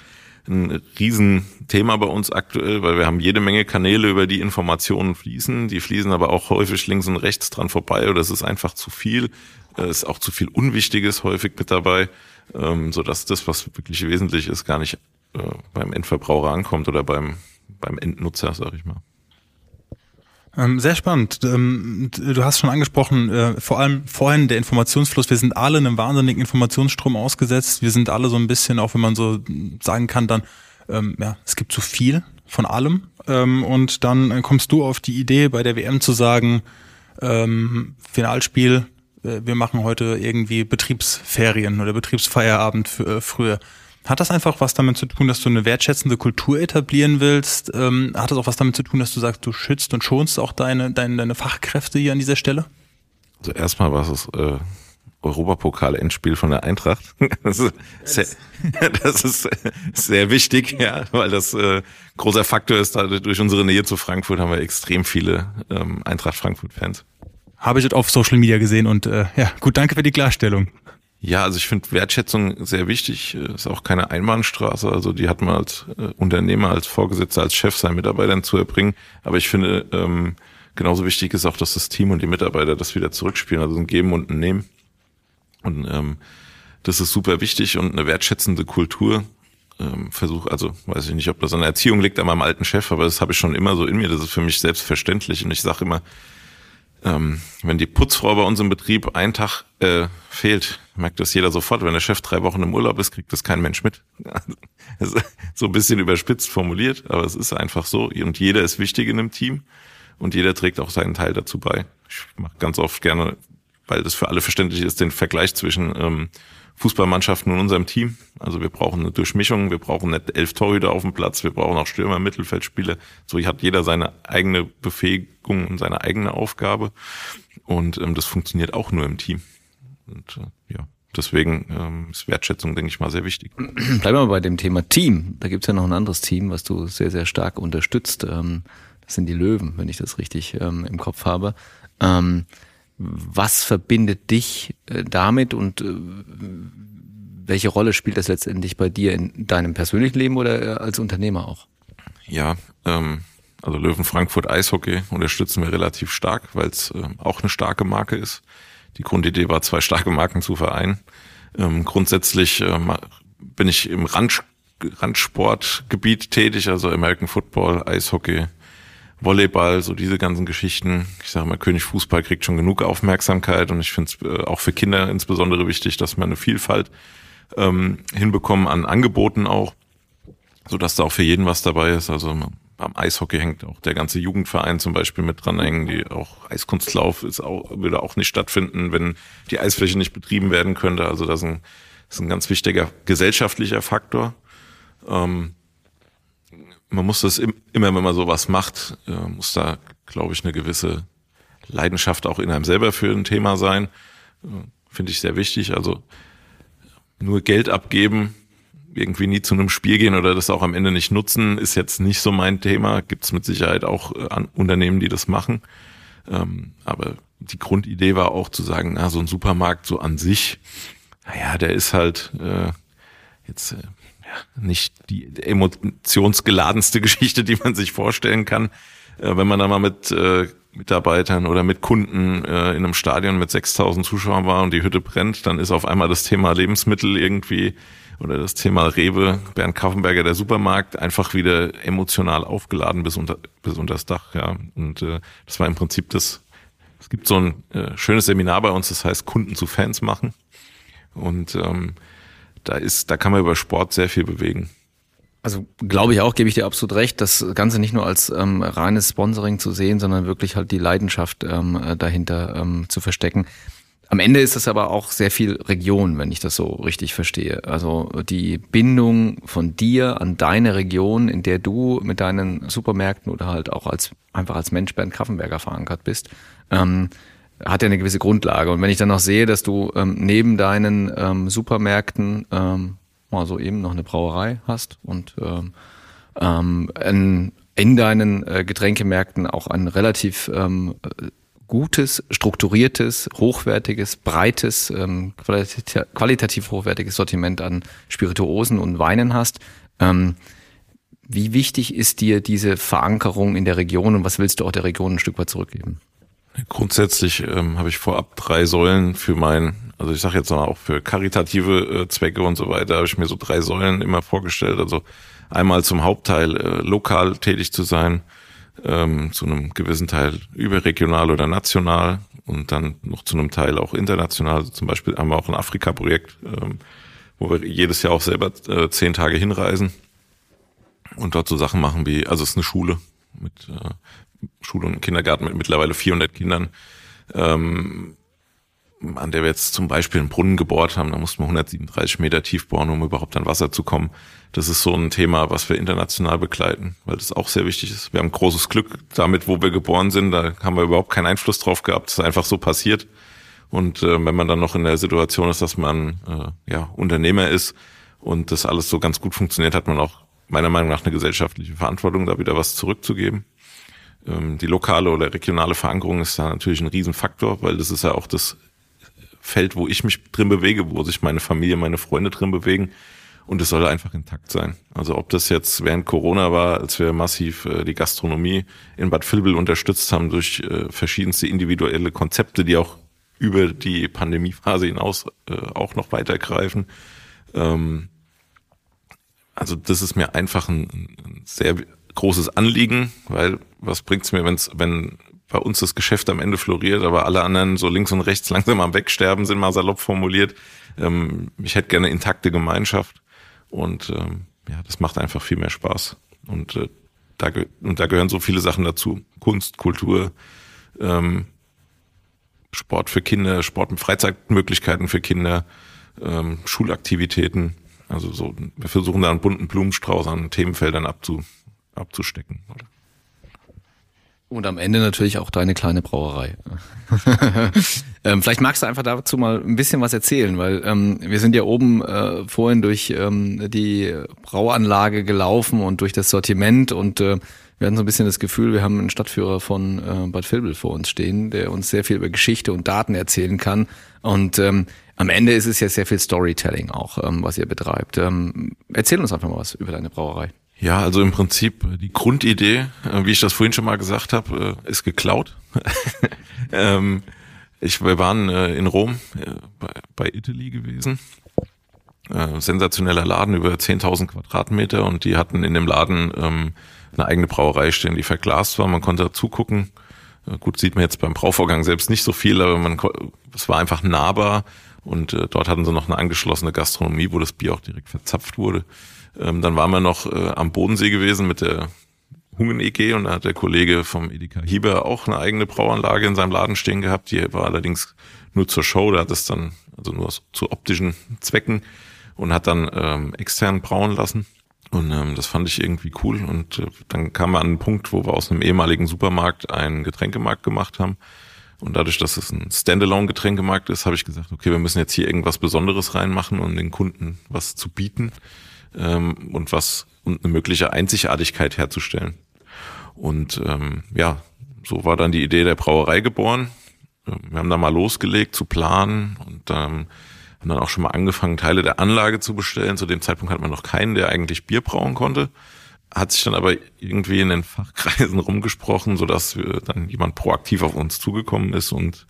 ein Riesenthema bei uns aktuell, weil wir haben jede Menge Kanäle, über die Informationen fließen. Die fließen aber auch häufig links und rechts dran vorbei oder es ist einfach zu viel. Es ist auch zu viel Unwichtiges häufig mit dabei, ähm, so dass das, was wirklich wesentlich ist, gar nicht äh, beim Endverbraucher ankommt oder beim, beim Endnutzer, sag ich mal. Ähm, sehr spannend. Ähm, du hast schon angesprochen, äh, vor allem vorhin der Informationsfluss. Wir sind alle einem wahnsinnigen Informationsstrom ausgesetzt. Wir sind alle so ein bisschen, auch wenn man so sagen kann, dann, ähm, ja, es gibt zu viel von allem. Und dann kommst du auf die Idee, bei der WM zu sagen, Finalspiel, äh, wir machen heute irgendwie Betriebsferien oder Betriebsfeierabend für, äh, früher. Hat das einfach was damit zu tun, dass du eine wertschätzende Kultur etablieren willst? Ähm, hat das auch was damit zu tun, dass du sagst, du schützt und schonst auch deine, deine, deine Fachkräfte hier an dieser Stelle? Also erstmal war es äh, Europapokal-Endspiel von der Eintracht. Das ist, sehr, das ist sehr wichtig, ja, weil das äh, großer Faktor ist. Durch unsere Nähe zu Frankfurt haben wir extrem viele ähm, Eintracht Frankfurt-Fans. Habe ich das auf Social Media gesehen und äh, ja, gut, danke für die Klarstellung. Ja, also ich finde Wertschätzung sehr wichtig. Ist auch keine Einbahnstraße. Also die hat man als äh, Unternehmer, als Vorgesetzter, als Chef seinen Mitarbeitern zu erbringen. Aber ich finde, ähm, genauso wichtig ist auch, dass das Team und die Mitarbeiter das wieder zurückspielen. Also ein Geben und ein Nehmen. Und ähm, das ist super wichtig und eine wertschätzende Kultur. Ähm, Versuch, also weiß ich nicht, ob das an der Erziehung liegt an meinem alten Chef, aber das habe ich schon immer so in mir. Das ist für mich selbstverständlich. Und ich sage immer, ähm, wenn die Putzfrau bei uns im Betrieb einen Tag äh, fehlt, merkt das jeder sofort. Wenn der Chef drei Wochen im Urlaub ist, kriegt das kein Mensch mit. so ein bisschen überspitzt formuliert, aber es ist einfach so. Und jeder ist wichtig in einem Team und jeder trägt auch seinen Teil dazu bei. Ich mache ganz oft gerne, weil das für alle verständlich ist, den Vergleich zwischen ähm, Fußballmannschaften in unserem Team. Also wir brauchen eine Durchmischung, wir brauchen nicht elf Torhüter auf dem Platz, wir brauchen auch Stürmer, Mittelfeldspieler. So hat jeder seine eigene Befähigung und seine eigene Aufgabe. Und ähm, das funktioniert auch nur im Team. Und äh, ja, deswegen ähm, ist Wertschätzung, denke ich mal, sehr wichtig. Bleiben wir mal bei dem Thema Team. Da gibt's ja noch ein anderes Team, was du sehr, sehr stark unterstützt. Ähm, das sind die Löwen, wenn ich das richtig ähm, im Kopf habe. Ähm, was verbindet dich äh, damit und äh, welche Rolle spielt das letztendlich bei dir in deinem persönlichen Leben oder äh, als Unternehmer auch? Ja, ähm, also Löwen Frankfurt Eishockey unterstützen wir relativ stark, weil es äh, auch eine starke Marke ist. Die Grundidee war, zwei starke Marken zu vereinen. Ähm, grundsätzlich äh, bin ich im Rand, Randsportgebiet tätig, also American Football, Eishockey, Volleyball, so diese ganzen Geschichten. Ich sage mal, König Fußball kriegt schon genug Aufmerksamkeit und ich finde es äh, auch für Kinder insbesondere wichtig, dass wir eine Vielfalt ähm, hinbekommen an Angeboten auch, so dass da auch für jeden was dabei ist. Also beim Eishockey hängt auch der ganze Jugendverein zum Beispiel mit dran hängen, die auch Eiskunstlauf ist auch, würde auch nicht stattfinden, wenn die Eisfläche nicht betrieben werden könnte. Also das ist ein, das ist ein ganz wichtiger gesellschaftlicher Faktor. Ähm, man muss das immer, wenn man sowas macht, äh, muss da, glaube ich, eine gewisse Leidenschaft auch in einem selber für ein Thema sein. Äh, Finde ich sehr wichtig. Also nur Geld abgeben, irgendwie nie zu einem Spiel gehen oder das auch am Ende nicht nutzen, ist jetzt nicht so mein Thema. Gibt es mit Sicherheit auch äh, Unternehmen, die das machen. Ähm, aber die Grundidee war auch zu sagen, na, so ein Supermarkt so an sich, naja, der ist halt äh, jetzt äh, nicht die emotionsgeladenste Geschichte, die man sich vorstellen kann. Äh, wenn man da mal mit äh, Mitarbeitern oder mit Kunden äh, in einem Stadion mit 6000 Zuschauern war und die Hütte brennt, dann ist auf einmal das Thema Lebensmittel irgendwie oder das Thema Rewe, Bernd Kaffenberger, der Supermarkt, einfach wieder emotional aufgeladen bis unter bis unter das Dach. Ja, und äh, das war im Prinzip das. Es gibt so ein äh, schönes Seminar bei uns, das heißt Kunden zu Fans machen. Und ähm, da ist, da kann man über Sport sehr viel bewegen. Also glaube ich auch, gebe ich dir absolut recht, das Ganze nicht nur als ähm, reines Sponsoring zu sehen, sondern wirklich halt die Leidenschaft ähm, äh, dahinter ähm, zu verstecken. Am Ende ist es aber auch sehr viel Region, wenn ich das so richtig verstehe. Also die Bindung von dir an deine Region, in der du mit deinen Supermärkten oder halt auch als einfach als Mensch Bernd Kaffenberger verankert bist, ähm, hat ja eine gewisse Grundlage. Und wenn ich dann noch sehe, dass du ähm, neben deinen ähm, Supermärkten ähm, also eben noch eine Brauerei hast und ähm, ähm, in, in deinen äh, Getränkemärkten auch ein relativ ähm, gutes, strukturiertes, hochwertiges, breites, ähm, qualitativ, qualitativ hochwertiges Sortiment an Spirituosen und Weinen hast. Ähm, wie wichtig ist dir diese Verankerung in der Region und was willst du auch der Region ein Stück weit zurückgeben? Grundsätzlich ähm, habe ich vorab drei Säulen für mein, also ich sage jetzt mal auch für karitative äh, Zwecke und so weiter, habe ich mir so drei Säulen immer vorgestellt. Also einmal zum Hauptteil äh, lokal tätig zu sein, ähm, zu einem gewissen Teil überregional oder national und dann noch zu einem Teil auch international. Zum Beispiel haben wir auch ein Afrika-Projekt, ähm, wo wir jedes Jahr auch selber äh, zehn Tage hinreisen und dort so Sachen machen wie, also es ist eine Schule mit äh, Schule und Kindergarten mit mittlerweile 400 Kindern, ähm, an der wir jetzt zum Beispiel einen Brunnen gebohrt haben. Da mussten wir 137 Meter tief bohren, um überhaupt an Wasser zu kommen. Das ist so ein Thema, was wir international begleiten, weil das auch sehr wichtig ist. Wir haben großes Glück damit, wo wir geboren sind. Da haben wir überhaupt keinen Einfluss drauf gehabt. Das ist einfach so passiert. Und äh, wenn man dann noch in der Situation ist, dass man äh, ja Unternehmer ist und das alles so ganz gut funktioniert, hat man auch meiner Meinung nach eine gesellschaftliche Verantwortung, da wieder was zurückzugeben. Ähm, die lokale oder regionale Verankerung ist da natürlich ein Riesenfaktor, weil das ist ja auch das Feld, wo ich mich drin bewege, wo sich meine Familie, meine Freunde drin bewegen. Und es soll einfach intakt sein. Also ob das jetzt während Corona war, als wir massiv äh, die Gastronomie in Bad Vilbel unterstützt haben durch äh, verschiedenste individuelle Konzepte, die auch über die Pandemiephase hinaus äh, auch noch weitergreifen. Ähm, also das ist mir einfach ein, ein sehr großes Anliegen, weil was bringt's mir, wenn's, wenn bei uns das Geschäft am Ende floriert, aber alle anderen so links und rechts langsam am Wegsterben sind, mal salopp formuliert. Ähm, ich hätte gerne intakte Gemeinschaft und ähm, ja, das macht einfach viel mehr Spaß. Und, äh, da, und da gehören so viele Sachen dazu. Kunst, Kultur, ähm, Sport für Kinder, Sport mit Freizeitmöglichkeiten für Kinder, ähm, Schulaktivitäten. Also so, wir versuchen da einen bunten Blumenstrauß an Themenfeldern abzu, abzustecken. Oder? Und am Ende natürlich auch deine kleine Brauerei. ähm, vielleicht magst du einfach dazu mal ein bisschen was erzählen, weil ähm, wir sind ja oben äh, vorhin durch ähm, die Brauanlage gelaufen und durch das Sortiment und äh, wir hatten so ein bisschen das Gefühl, wir haben einen Stadtführer von äh, Bad Vilbel vor uns stehen, der uns sehr viel über Geschichte und Daten erzählen kann. Und ähm, am Ende ist es ja sehr viel Storytelling auch, ähm, was ihr betreibt. Ähm, erzähl uns einfach mal was über deine Brauerei. Ja, also im Prinzip äh, die Grundidee, äh, wie ich das vorhin schon mal gesagt habe, äh, ist geklaut. ähm, ich, wir waren in Rom bei, Italy gewesen. sensationeller Laden über 10.000 Quadratmeter und die hatten in dem Laden ähm, eine eigene Brauerei stehen, die verglast war. Man konnte da zugucken. Gut, sieht man jetzt beim Brauvorgang selbst nicht so viel, aber man, es war einfach nahbar und dort hatten sie noch eine angeschlossene Gastronomie, wo das Bier auch direkt verzapft wurde. Ähm, dann waren wir noch äh, am Bodensee gewesen mit der Hungen EG und da hat der Kollege vom Edeka Hieber auch eine eigene Brauanlage in seinem Laden stehen gehabt. Die war allerdings nur zur Show, da hat es dann, also nur zu optischen Zwecken und hat dann ähm, extern brauen lassen. Und ähm, das fand ich irgendwie cool. Und äh, dann kam wir an einen Punkt, wo wir aus einem ehemaligen Supermarkt einen Getränkemarkt gemacht haben. Und dadurch, dass es ein Standalone-Getränkemarkt ist, habe ich gesagt, okay, wir müssen jetzt hier irgendwas Besonderes reinmachen, um den Kunden was zu bieten ähm, und was und eine mögliche Einzigartigkeit herzustellen. Und ähm, ja, so war dann die Idee der Brauerei geboren. Wir haben da mal losgelegt zu planen und ähm, haben dann auch schon mal angefangen, Teile der Anlage zu bestellen. Zu dem Zeitpunkt hat man noch keinen, der eigentlich Bier brauen konnte. Hat sich dann aber irgendwie in den Fachkreisen rumgesprochen, sodass wir dann jemand proaktiv auf uns zugekommen ist und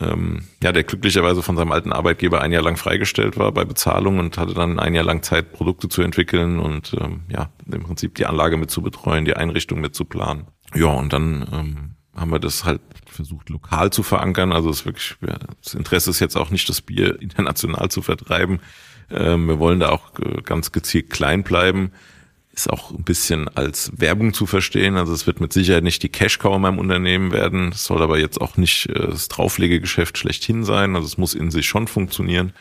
ähm, ja, der glücklicherweise von seinem alten Arbeitgeber ein Jahr lang freigestellt war bei Bezahlung und hatte dann ein Jahr lang Zeit, Produkte zu entwickeln und ähm, ja, im Prinzip die Anlage mit zu betreuen, die Einrichtung mit zu planen. Ja, und dann ähm, haben wir das halt versucht, lokal zu verankern. Also es ist wirklich, das Interesse ist jetzt auch nicht, das Bier international zu vertreiben. Ähm, wir wollen da auch äh, ganz gezielt klein bleiben ist auch ein bisschen als Werbung zu verstehen. Also es wird mit Sicherheit nicht die Cash-Cow in meinem Unternehmen werden. Es soll aber jetzt auch nicht äh, das Drauflegegeschäft schlechthin sein. Also es muss in sich schon funktionieren.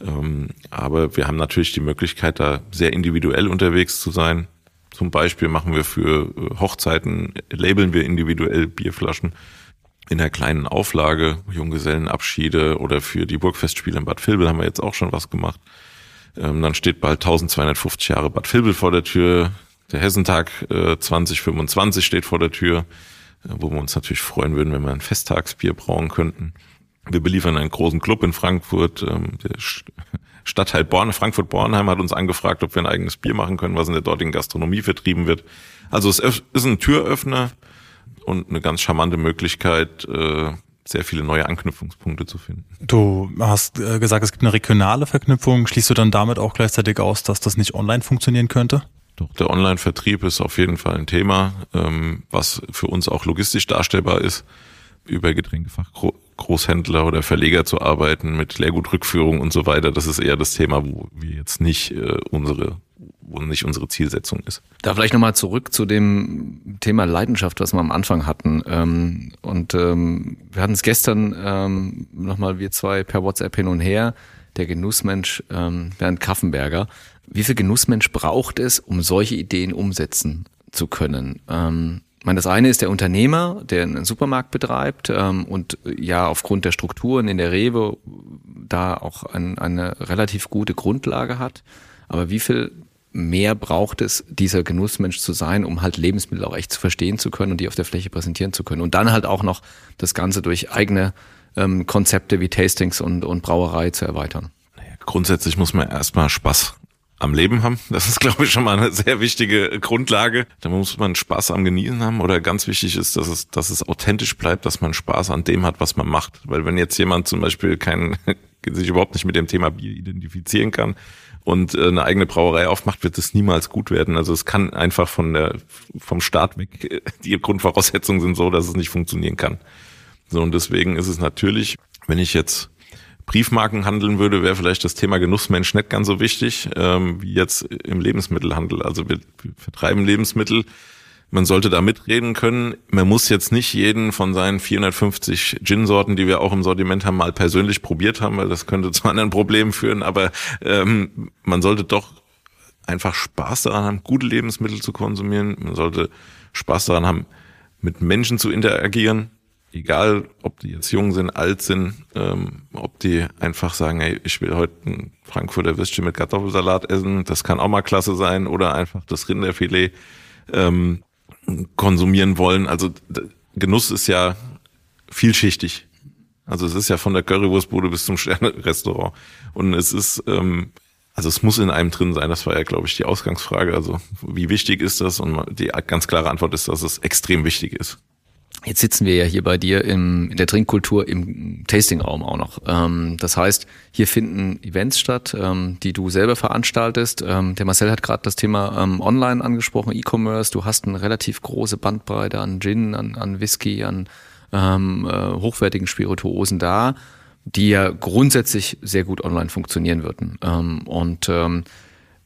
Ähm, aber wir haben natürlich die Möglichkeit, da sehr individuell unterwegs zu sein. Zum Beispiel machen wir für äh, Hochzeiten, labeln wir individuell Bierflaschen in einer kleinen Auflage, Junggesellenabschiede oder für die Burgfestspiele in Bad Vilbel haben wir jetzt auch schon was gemacht. Ähm, dann steht bald 1250 Jahre Bad Vilbel vor der Tür. Der Hessentag äh, 2025 steht vor der Tür, äh, wo wir uns natürlich freuen würden, wenn wir ein Festtagsbier brauen könnten. Wir beliefern einen großen Club in Frankfurt. Ähm, der Stadtteil Born, Frankfurt-Bornheim hat uns angefragt, ob wir ein eigenes Bier machen können, was in der dortigen Gastronomie vertrieben wird. Also es ist ein Türöffner und eine ganz charmante Möglichkeit, äh, sehr viele neue Anknüpfungspunkte zu finden. Du hast äh, gesagt, es gibt eine regionale Verknüpfung. Schließt du dann damit auch gleichzeitig aus, dass das nicht online funktionieren könnte? Doch, der Online-Vertrieb ist auf jeden Fall ein Thema, ähm, was für uns auch logistisch darstellbar ist, über Getränkefachgroßhändler oder Verleger zu arbeiten, mit Leergutrückführung und so weiter. Das ist eher das Thema, wo wir jetzt nicht äh, unsere wo nicht unsere Zielsetzung ist. Da vielleicht nochmal zurück zu dem Thema Leidenschaft, was wir am Anfang hatten. Ähm, und ähm, wir hatten es gestern ähm, nochmal wir zwei per WhatsApp hin und her. Der Genussmensch Bernd Kaffenberger wie viel Genussmensch braucht es, um solche Ideen umsetzen zu können? Ich meine, das eine ist der Unternehmer, der einen Supermarkt betreibt ähm, und ja aufgrund der Strukturen in der Rewe da auch ein, eine relativ gute Grundlage hat. Aber wie viel mehr braucht es, dieser Genussmensch zu sein, um halt Lebensmittel auch echt zu verstehen zu können und die auf der Fläche präsentieren zu können. Und dann halt auch noch das Ganze durch eigene ähm, Konzepte wie Tastings und, und Brauerei zu erweitern. Grundsätzlich muss man erstmal Spaß am Leben haben. Das ist, glaube ich, schon mal eine sehr wichtige Grundlage. Da muss man Spaß am Genießen haben oder ganz wichtig ist, dass es, dass es authentisch bleibt, dass man Spaß an dem hat, was man macht. Weil wenn jetzt jemand zum Beispiel kein, sich überhaupt nicht mit dem Thema Bier identifizieren kann und äh, eine eigene Brauerei aufmacht, wird es niemals gut werden. Also es kann einfach von der, vom Start weg, die Grundvoraussetzungen sind so, dass es nicht funktionieren kann. So, und deswegen ist es natürlich, wenn ich jetzt Briefmarken handeln würde, wäre vielleicht das Thema Genussmensch nicht ganz so wichtig ähm, wie jetzt im Lebensmittelhandel. Also wir, wir vertreiben Lebensmittel. Man sollte da mitreden können. Man muss jetzt nicht jeden von seinen 450 Gin-Sorten, die wir auch im Sortiment haben, mal persönlich probiert haben, weil das könnte zu anderen Problemen führen. Aber ähm, man sollte doch einfach Spaß daran haben, gute Lebensmittel zu konsumieren. Man sollte Spaß daran haben, mit Menschen zu interagieren egal ob die jetzt jung sind, alt sind, ähm, ob die einfach sagen, ey, ich will heute ein Frankfurter Würstchen mit Kartoffelsalat essen, das kann auch mal klasse sein, oder einfach das Rinderfilet ähm, konsumieren wollen. Also Genuss ist ja vielschichtig. Also es ist ja von der Currywurstbude bis zum Sterne-Restaurant. Und es ist, ähm, also es muss in einem drin sein. Das war ja, glaube ich, die Ausgangsfrage. Also wie wichtig ist das? Und die ganz klare Antwort ist, dass es extrem wichtig ist. Jetzt sitzen wir ja hier bei dir im, in der Trinkkultur im Tastingraum auch noch. Ähm, das heißt, hier finden Events statt, ähm, die du selber veranstaltest. Ähm, der Marcel hat gerade das Thema ähm, Online angesprochen, E-Commerce. Du hast eine relativ große Bandbreite an Gin, an, an Whisky, an ähm, äh, hochwertigen Spirituosen da, die ja grundsätzlich sehr gut online funktionieren würden. Ähm, und ähm,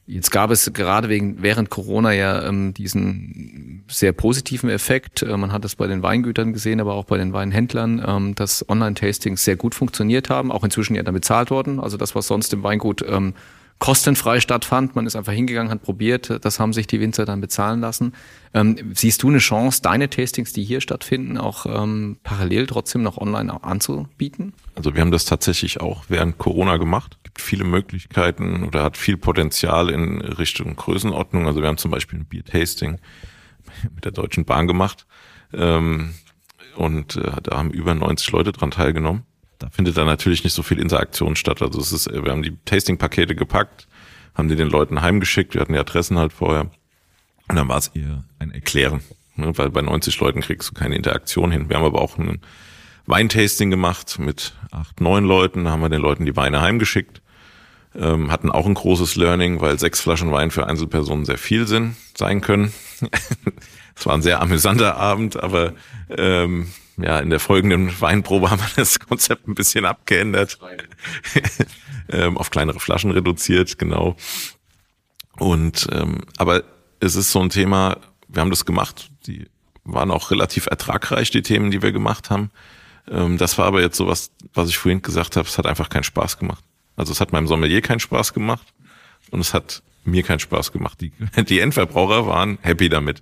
Jetzt gab es gerade wegen, während Corona ja ähm, diesen sehr positiven Effekt. Äh, man hat es bei den Weingütern gesehen, aber auch bei den Weinhändlern, ähm, dass Online-Tastings sehr gut funktioniert haben, auch inzwischen ja dann bezahlt worden. Also das, was sonst im Weingut ähm, kostenfrei stattfand. Man ist einfach hingegangen, hat probiert. Das haben sich die Winzer dann bezahlen lassen. Ähm, siehst du eine Chance, deine Tastings, die hier stattfinden, auch ähm, parallel trotzdem noch online anzubieten? Also wir haben das tatsächlich auch während Corona gemacht. Es gibt viele Möglichkeiten oder hat viel Potenzial in Richtung Größenordnung. Also wir haben zum Beispiel ein Bier-Tasting mit der Deutschen Bahn gemacht. Ähm, und äh, da haben über 90 Leute dran teilgenommen da findet dann natürlich nicht so viel Interaktion statt. Also es ist, wir haben die Tasting-Pakete gepackt, haben die den Leuten heimgeschickt, wir hatten die Adressen halt vorher. Und dann war es eher ein Erklären, ne? weil bei 90 Leuten kriegst du keine Interaktion hin. Wir haben aber auch ein Weintasting gemacht mit acht, neun Leuten, da haben wir den Leuten die Weine heimgeschickt. Ähm, hatten auch ein großes Learning, weil sechs Flaschen Wein für Einzelpersonen sehr viel sind, sein können. Es war ein sehr amüsanter Abend, aber ähm, ja, in der folgenden Weinprobe haben wir das Konzept ein bisschen abgeändert. ähm, auf kleinere Flaschen reduziert, genau. Und ähm, aber es ist so ein Thema, wir haben das gemacht, die waren auch relativ ertragreich, die Themen, die wir gemacht haben. Ähm, das war aber jetzt so was, was ich vorhin gesagt habe, es hat einfach keinen Spaß gemacht. Also es hat meinem Sommelier keinen Spaß gemacht und es hat mir keinen Spaß gemacht. Die, die Endverbraucher waren happy damit.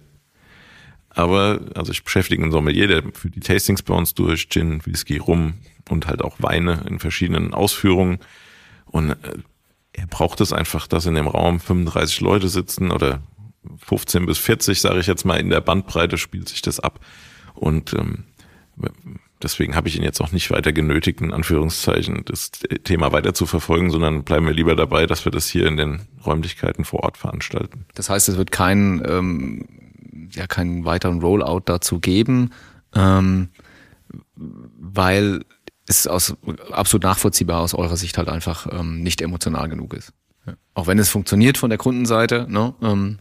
Aber, also ich beschäftige einen Sommelier, der für die Tastings bei uns durch Gin, Whisky, Rum und halt auch Weine in verschiedenen Ausführungen. Und äh, er braucht es einfach, dass in dem Raum 35 Leute sitzen oder 15 bis 40, sage ich jetzt mal, in der Bandbreite spielt sich das ab. Und ähm, deswegen habe ich ihn jetzt auch nicht weiter genötigt, in Anführungszeichen, das Thema weiter zu verfolgen, sondern bleiben wir lieber dabei, dass wir das hier in den Räumlichkeiten vor Ort veranstalten. Das heißt, es wird kein ähm, ja keinen weiteren Rollout dazu geben, ähm, weil es aus absolut nachvollziehbar aus eurer Sicht halt einfach ähm, nicht emotional genug ist. Ja. Auch wenn es funktioniert von der Kundenseite, ne, ähm,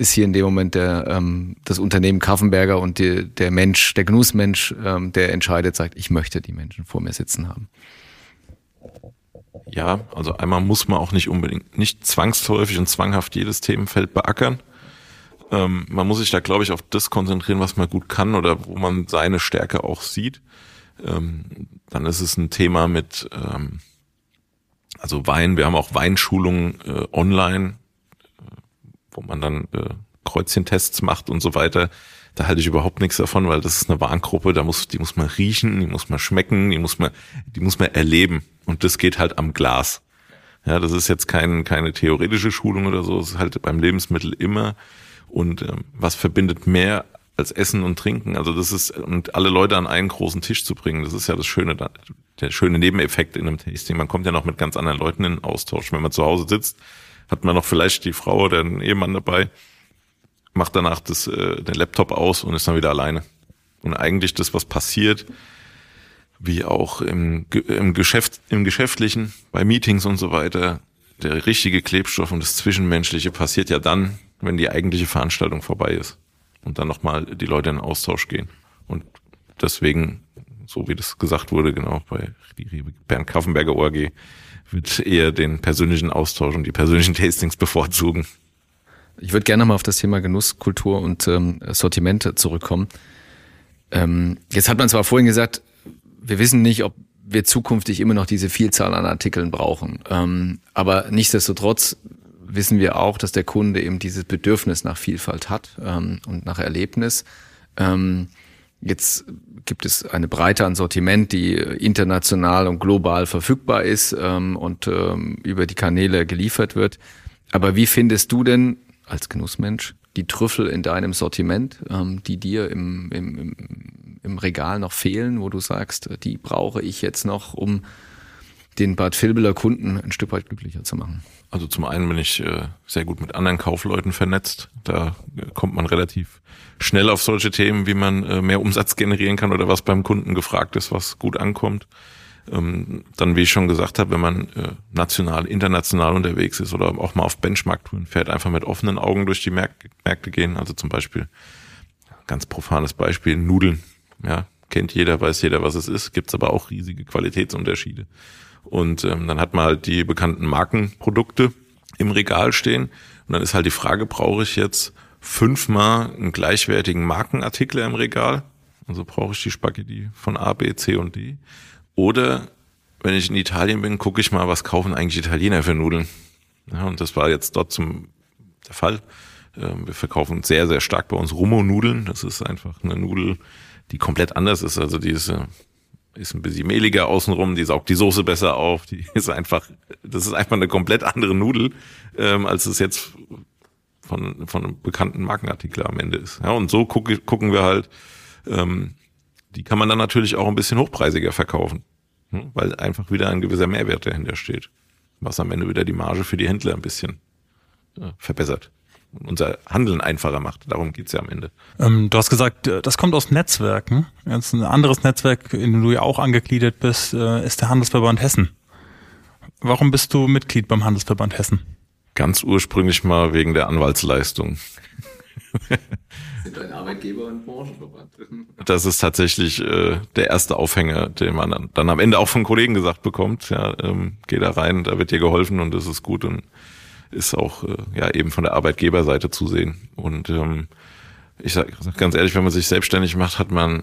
ist hier in dem Moment der, ähm, das Unternehmen Kaffenberger und die, der Mensch, der Genussmensch, ähm, der entscheidet, sagt, ich möchte die Menschen vor mir sitzen haben. Ja, also einmal muss man auch nicht unbedingt, nicht zwangsläufig und zwanghaft jedes Themenfeld beackern. Ähm, man muss sich da, glaube ich, auf das konzentrieren, was man gut kann oder wo man seine Stärke auch sieht. Ähm, dann ist es ein Thema mit, ähm, also Wein, wir haben auch Weinschulungen äh, online, wo man dann äh, Kreuzchentests macht und so weiter. Da halte ich überhaupt nichts davon, weil das ist eine Warngruppe, da muss, die muss man riechen, die muss man schmecken, die muss man, die muss man erleben. Und das geht halt am Glas. Ja, das ist jetzt kein, keine theoretische Schulung oder so, das ist halt beim Lebensmittel immer. Und ähm, was verbindet mehr als Essen und Trinken? Also das ist, und alle Leute an einen großen Tisch zu bringen, das ist ja das Schöne, der schöne Nebeneffekt in einem Tasting. Man kommt ja noch mit ganz anderen Leuten in Austausch. Wenn man zu Hause sitzt, hat man noch vielleicht die Frau oder den Ehemann dabei, macht danach das, äh, den Laptop aus und ist dann wieder alleine. Und eigentlich das, was passiert, wie auch im, im Geschäft, im Geschäftlichen, bei Meetings und so weiter, der richtige Klebstoff und das Zwischenmenschliche passiert ja dann, wenn die eigentliche Veranstaltung vorbei ist und dann nochmal die Leute in Austausch gehen. Und deswegen, so wie das gesagt wurde, genau, bei Bernd Kaffenberger ORG, würde eher den persönlichen Austausch und die persönlichen Tastings bevorzugen. Ich würde gerne mal auf das Thema Genusskultur und ähm, Sortimente zurückkommen. Ähm, jetzt hat man zwar vorhin gesagt, wir wissen nicht, ob wir zukünftig immer noch diese Vielzahl an Artikeln brauchen. Ähm, aber nichtsdestotrotz wissen wir auch, dass der Kunde eben dieses Bedürfnis nach Vielfalt hat ähm, und nach Erlebnis. Ähm, Jetzt gibt es eine Breite an Sortiment, die international und global verfügbar ist ähm, und ähm, über die Kanäle geliefert wird. Aber wie findest du denn als Genussmensch die Trüffel in deinem Sortiment, ähm, die dir im, im, im, im Regal noch fehlen, wo du sagst, die brauche ich jetzt noch, um den Bad Vilbeler Kunden ein Stück weit glücklicher zu machen? Also zum einen bin ich äh, sehr gut mit anderen Kaufleuten vernetzt. Da äh, kommt man relativ schnell auf solche Themen, wie man äh, mehr Umsatz generieren kann oder was beim Kunden gefragt ist, was gut ankommt. Ähm, dann, wie ich schon gesagt habe, wenn man äh, national, international unterwegs ist oder auch mal auf Benchmark-Touren fährt, einfach mit offenen Augen durch die Märkte, gehen. Also zum Beispiel, ganz profanes Beispiel, Nudeln. Ja, kennt jeder, weiß jeder, was es ist. Gibt's aber auch riesige Qualitätsunterschiede. Und ähm, dann hat man halt die bekannten Markenprodukte im Regal stehen. Und dann ist halt die Frage, brauche ich jetzt fünfmal einen gleichwertigen Markenartikel im Regal? Also brauche ich die Spaghetti von A, B, C und D. Oder wenn ich in Italien bin, gucke ich mal, was kaufen eigentlich Italiener für Nudeln. Ja, und das war jetzt dort zum der Fall. Ähm, wir verkaufen sehr, sehr stark bei uns Rummo-Nudeln. Das ist einfach eine Nudel, die komplett anders ist. Also die ist äh, ist ein bisschen mehliger außenrum, die saugt die Soße besser auf, die ist einfach, das ist einfach eine komplett andere Nudel, ähm, als es jetzt von, von einem bekannten Markenartikel am Ende ist. Ja, und so gucke, gucken wir halt, ähm, die kann man dann natürlich auch ein bisschen hochpreisiger verkaufen, hm, weil einfach wieder ein gewisser Mehrwert dahinter steht, was am Ende wieder die Marge für die Händler ein bisschen ja, verbessert unser Handeln einfacher macht. Darum geht's ja am Ende. Ähm, du hast gesagt, äh, das kommt aus Netzwerken. Jetzt ein anderes Netzwerk, in dem du ja auch angegliedert bist, äh, ist der Handelsverband Hessen. Warum bist du Mitglied beim Handelsverband Hessen? Ganz ursprünglich mal wegen der Anwaltsleistung. Sind ein Arbeitgeber und Branchenverband? Das ist tatsächlich äh, der erste Aufhänger, den man dann, dann am Ende auch von Kollegen gesagt bekommt. Ja, ähm, geh da rein, da wird dir geholfen und das ist gut und ist auch äh, ja eben von der Arbeitgeberseite zu sehen. Und ähm, ich sag, sag ganz ehrlich, wenn man sich selbstständig macht, hat man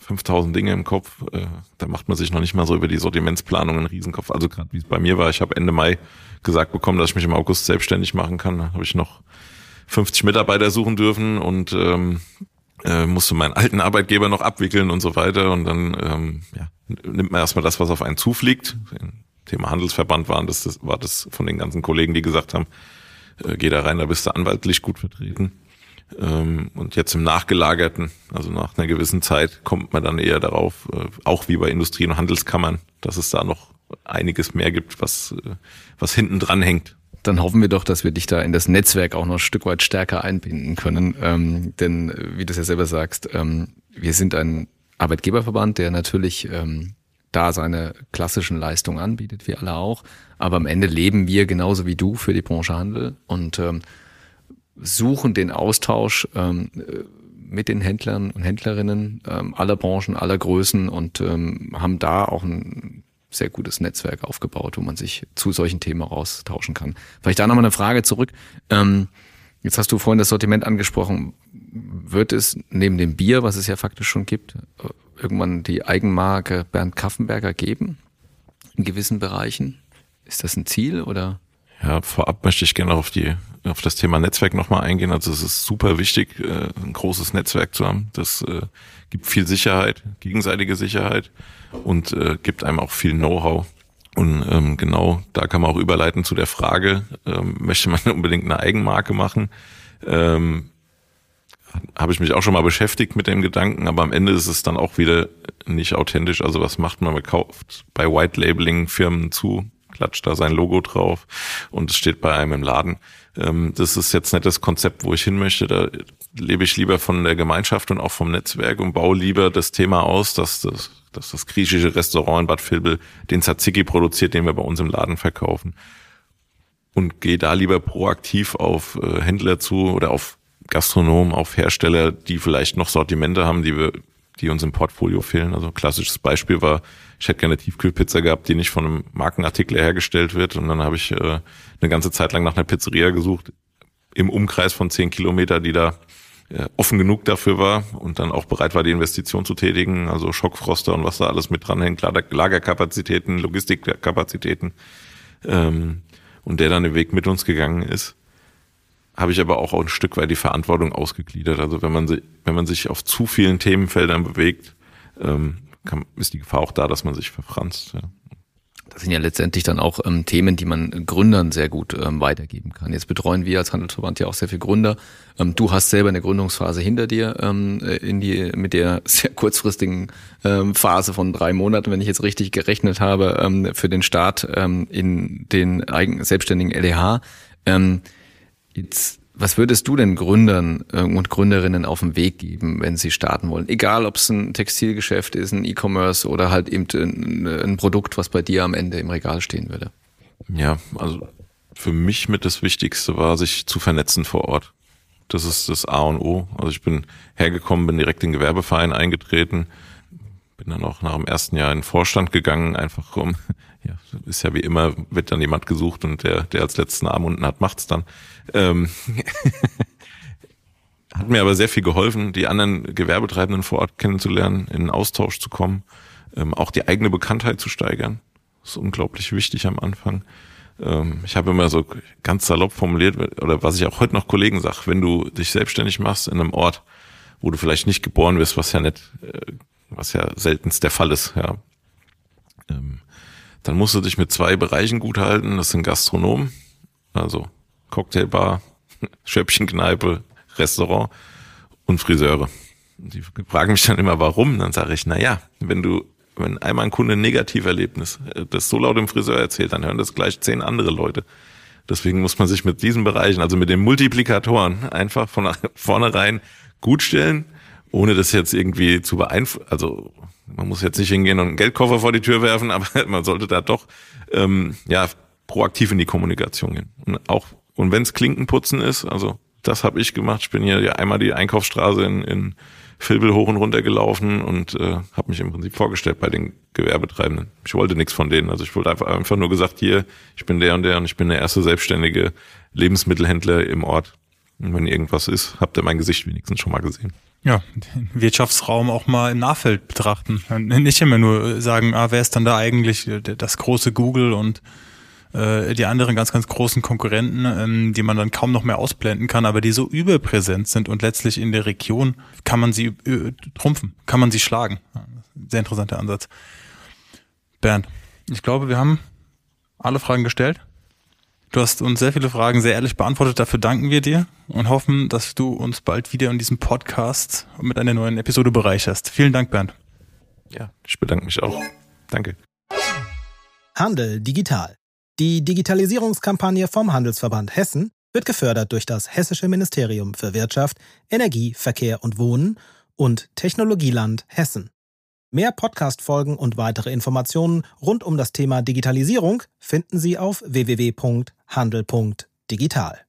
5000 Dinge im Kopf. Äh, da macht man sich noch nicht mal so über die Sortimentsplanung einen Riesenkopf. Also gerade wie es bei mir war, ich habe Ende Mai gesagt bekommen, dass ich mich im August selbstständig machen kann. Da habe ich noch 50 Mitarbeiter suchen dürfen und ähm, äh, musste meinen alten Arbeitgeber noch abwickeln und so weiter. Und dann ähm, ja, nimmt man erstmal das, was auf einen zufliegt. Thema Handelsverband waren, das, das war das von den ganzen Kollegen, die gesagt haben, äh, geh da rein, da bist du anwaltlich gut vertreten. Ähm, und jetzt im Nachgelagerten, also nach einer gewissen Zeit, kommt man dann eher darauf, äh, auch wie bei Industrie- und Handelskammern, dass es da noch einiges mehr gibt, was, äh, was hinten dran hängt. dann hoffen wir doch, dass wir dich da in das Netzwerk auch noch ein Stück weit stärker einbinden können. Ähm, denn wie du es ja selber sagst, ähm, wir sind ein Arbeitgeberverband, der natürlich ähm, da seine klassischen Leistungen anbietet, wie alle auch. Aber am Ende leben wir genauso wie du für die Branche Handel und ähm, suchen den Austausch ähm, mit den Händlern und Händlerinnen ähm, aller Branchen, aller Größen und ähm, haben da auch ein sehr gutes Netzwerk aufgebaut, wo man sich zu solchen Themen austauschen kann. Vielleicht da nochmal eine Frage zurück. Ähm, jetzt hast du vorhin das Sortiment angesprochen. Wird es neben dem Bier, was es ja faktisch schon gibt, irgendwann die Eigenmarke Bernd Kaffenberger geben? In gewissen Bereichen? Ist das ein Ziel oder? Ja, vorab möchte ich gerne auf die auf das Thema Netzwerk nochmal eingehen. Also es ist super wichtig, äh, ein großes Netzwerk zu haben. Das äh, gibt viel Sicherheit, gegenseitige Sicherheit und äh, gibt einem auch viel Know-how. Und ähm, genau da kann man auch überleiten zu der Frage, ähm, möchte man unbedingt eine Eigenmarke machen? Ähm, habe ich mich auch schon mal beschäftigt mit dem Gedanken, aber am Ende ist es dann auch wieder nicht authentisch. Also was macht man? Man kauft bei White Labeling Firmen zu, klatscht da sein Logo drauf und es steht bei einem im Laden. Ähm, das ist jetzt nicht das Konzept, wo ich hin möchte. Da lebe ich lieber von der Gemeinschaft und auch vom Netzwerk und baue lieber das Thema aus, dass das, dass das griechische Restaurant in Bad Vilbel den Tzatziki produziert, den wir bei uns im Laden verkaufen. Und gehe da lieber proaktiv auf äh, Händler zu oder auf Gastronomen, auf Hersteller, die vielleicht noch Sortimente haben, die wir, die uns im Portfolio fehlen. Also klassisches Beispiel war, ich hätte gerne Tiefkühlpizza gehabt, die nicht von einem Markenartikel hergestellt wird. Und dann habe ich äh, eine ganze Zeit lang nach einer Pizzeria gesucht, im Umkreis von zehn Kilometer, die da äh, offen genug dafür war und dann auch bereit war, die Investition zu tätigen. Also Schockfroster und was da alles mit dranhängt, Lagerkapazitäten, Logistikkapazitäten. Ähm, und der dann den Weg mit uns gegangen ist habe ich aber auch ein Stück weit die Verantwortung ausgegliedert. Also wenn man sich, wenn man sich auf zu vielen Themenfeldern bewegt, ähm, kann, ist die Gefahr auch da, dass man sich verfranst. Ja. Das sind ja letztendlich dann auch ähm, Themen, die man Gründern sehr gut ähm, weitergeben kann. Jetzt betreuen wir als Handelsverband ja auch sehr viele Gründer. Ähm, du hast selber eine Gründungsphase hinter dir, ähm, äh, in die, mit der sehr kurzfristigen ähm, Phase von drei Monaten, wenn ich jetzt richtig gerechnet habe, ähm, für den Start in den eigen, selbstständigen LEH. Jetzt, was würdest du denn Gründern und Gründerinnen auf den Weg geben, wenn sie starten wollen? Egal, ob es ein Textilgeschäft ist, ein E-Commerce oder halt eben ein, ein Produkt, was bei dir am Ende im Regal stehen würde. Ja, also für mich mit das Wichtigste war, sich zu vernetzen vor Ort. Das ist das A und O. Also ich bin hergekommen, bin direkt in den Gewerbeverein eingetreten, bin dann auch nach dem ersten Jahr in den Vorstand gegangen, einfach um, ja, ist ja wie immer, wird dann jemand gesucht und der, der als letzten Arm unten hat, macht's dann. Ähm, hat mir aber sehr viel geholfen, die anderen Gewerbetreibenden vor Ort kennenzulernen, in Austausch zu kommen, ähm, auch die eigene Bekanntheit zu steigern. Das ist unglaublich wichtig am Anfang. Ähm, ich habe immer so ganz salopp formuliert, oder was ich auch heute noch Kollegen sage, wenn du dich selbstständig machst in einem Ort, wo du vielleicht nicht geboren wirst, was ja nicht, äh, was ja seltenst der Fall ist, ja. Ähm, dann musst du dich mit zwei Bereichen gut halten. Das sind Gastronomen, also Cocktailbar, Schöppchenkneipe, Restaurant und Friseure. Die fragen mich dann immer, warum? Dann sage ich, na ja, wenn du, wenn einmal ein Kunde ein Negativerlebnis äh, das so laut im Friseur erzählt, dann hören das gleich zehn andere Leute. Deswegen muss man sich mit diesen Bereichen, also mit den Multiplikatoren, einfach von vornherein gut stellen, ohne das jetzt irgendwie zu beeinflussen. Also man muss jetzt nicht hingehen und einen Geldkoffer vor die Tür werfen, aber man sollte da doch ähm, ja proaktiv in die Kommunikation gehen. Und auch und wenn es Klinkenputzen ist, also das habe ich gemacht. Ich bin hier einmal die Einkaufsstraße in, in Filbel hoch und runter gelaufen und äh, habe mich im Prinzip vorgestellt bei den Gewerbetreibenden. Ich wollte nichts von denen. Also ich wollte einfach, einfach nur gesagt, hier, ich bin der und der und ich bin der erste selbstständige Lebensmittelhändler im Ort. Und wenn irgendwas ist, habt ihr mein Gesicht wenigstens schon mal gesehen. Ja, den Wirtschaftsraum auch mal im Nachfeld betrachten. Nicht immer nur sagen, ah, wer ist dann da eigentlich das große Google und äh, die anderen ganz, ganz großen Konkurrenten, ähm, die man dann kaum noch mehr ausblenden kann, aber die so überpräsent sind und letztlich in der Region kann man sie äh, trumpfen, kann man sie schlagen. Sehr interessanter Ansatz. Bernd, ich glaube, wir haben alle Fragen gestellt. Du hast uns sehr viele Fragen sehr ehrlich beantwortet. Dafür danken wir dir und hoffen, dass du uns bald wieder in diesem Podcast mit einer neuen Episode bereicherst. Vielen Dank, Bernd. Ja, ich bedanke mich auch. Danke. Handel digital Die Digitalisierungskampagne vom Handelsverband Hessen wird gefördert durch das Hessische Ministerium für Wirtschaft, Energie, Verkehr und Wohnen und Technologieland Hessen. Mehr Podcast-Folgen und weitere Informationen rund um das Thema Digitalisierung finden Sie auf www.handel.digital.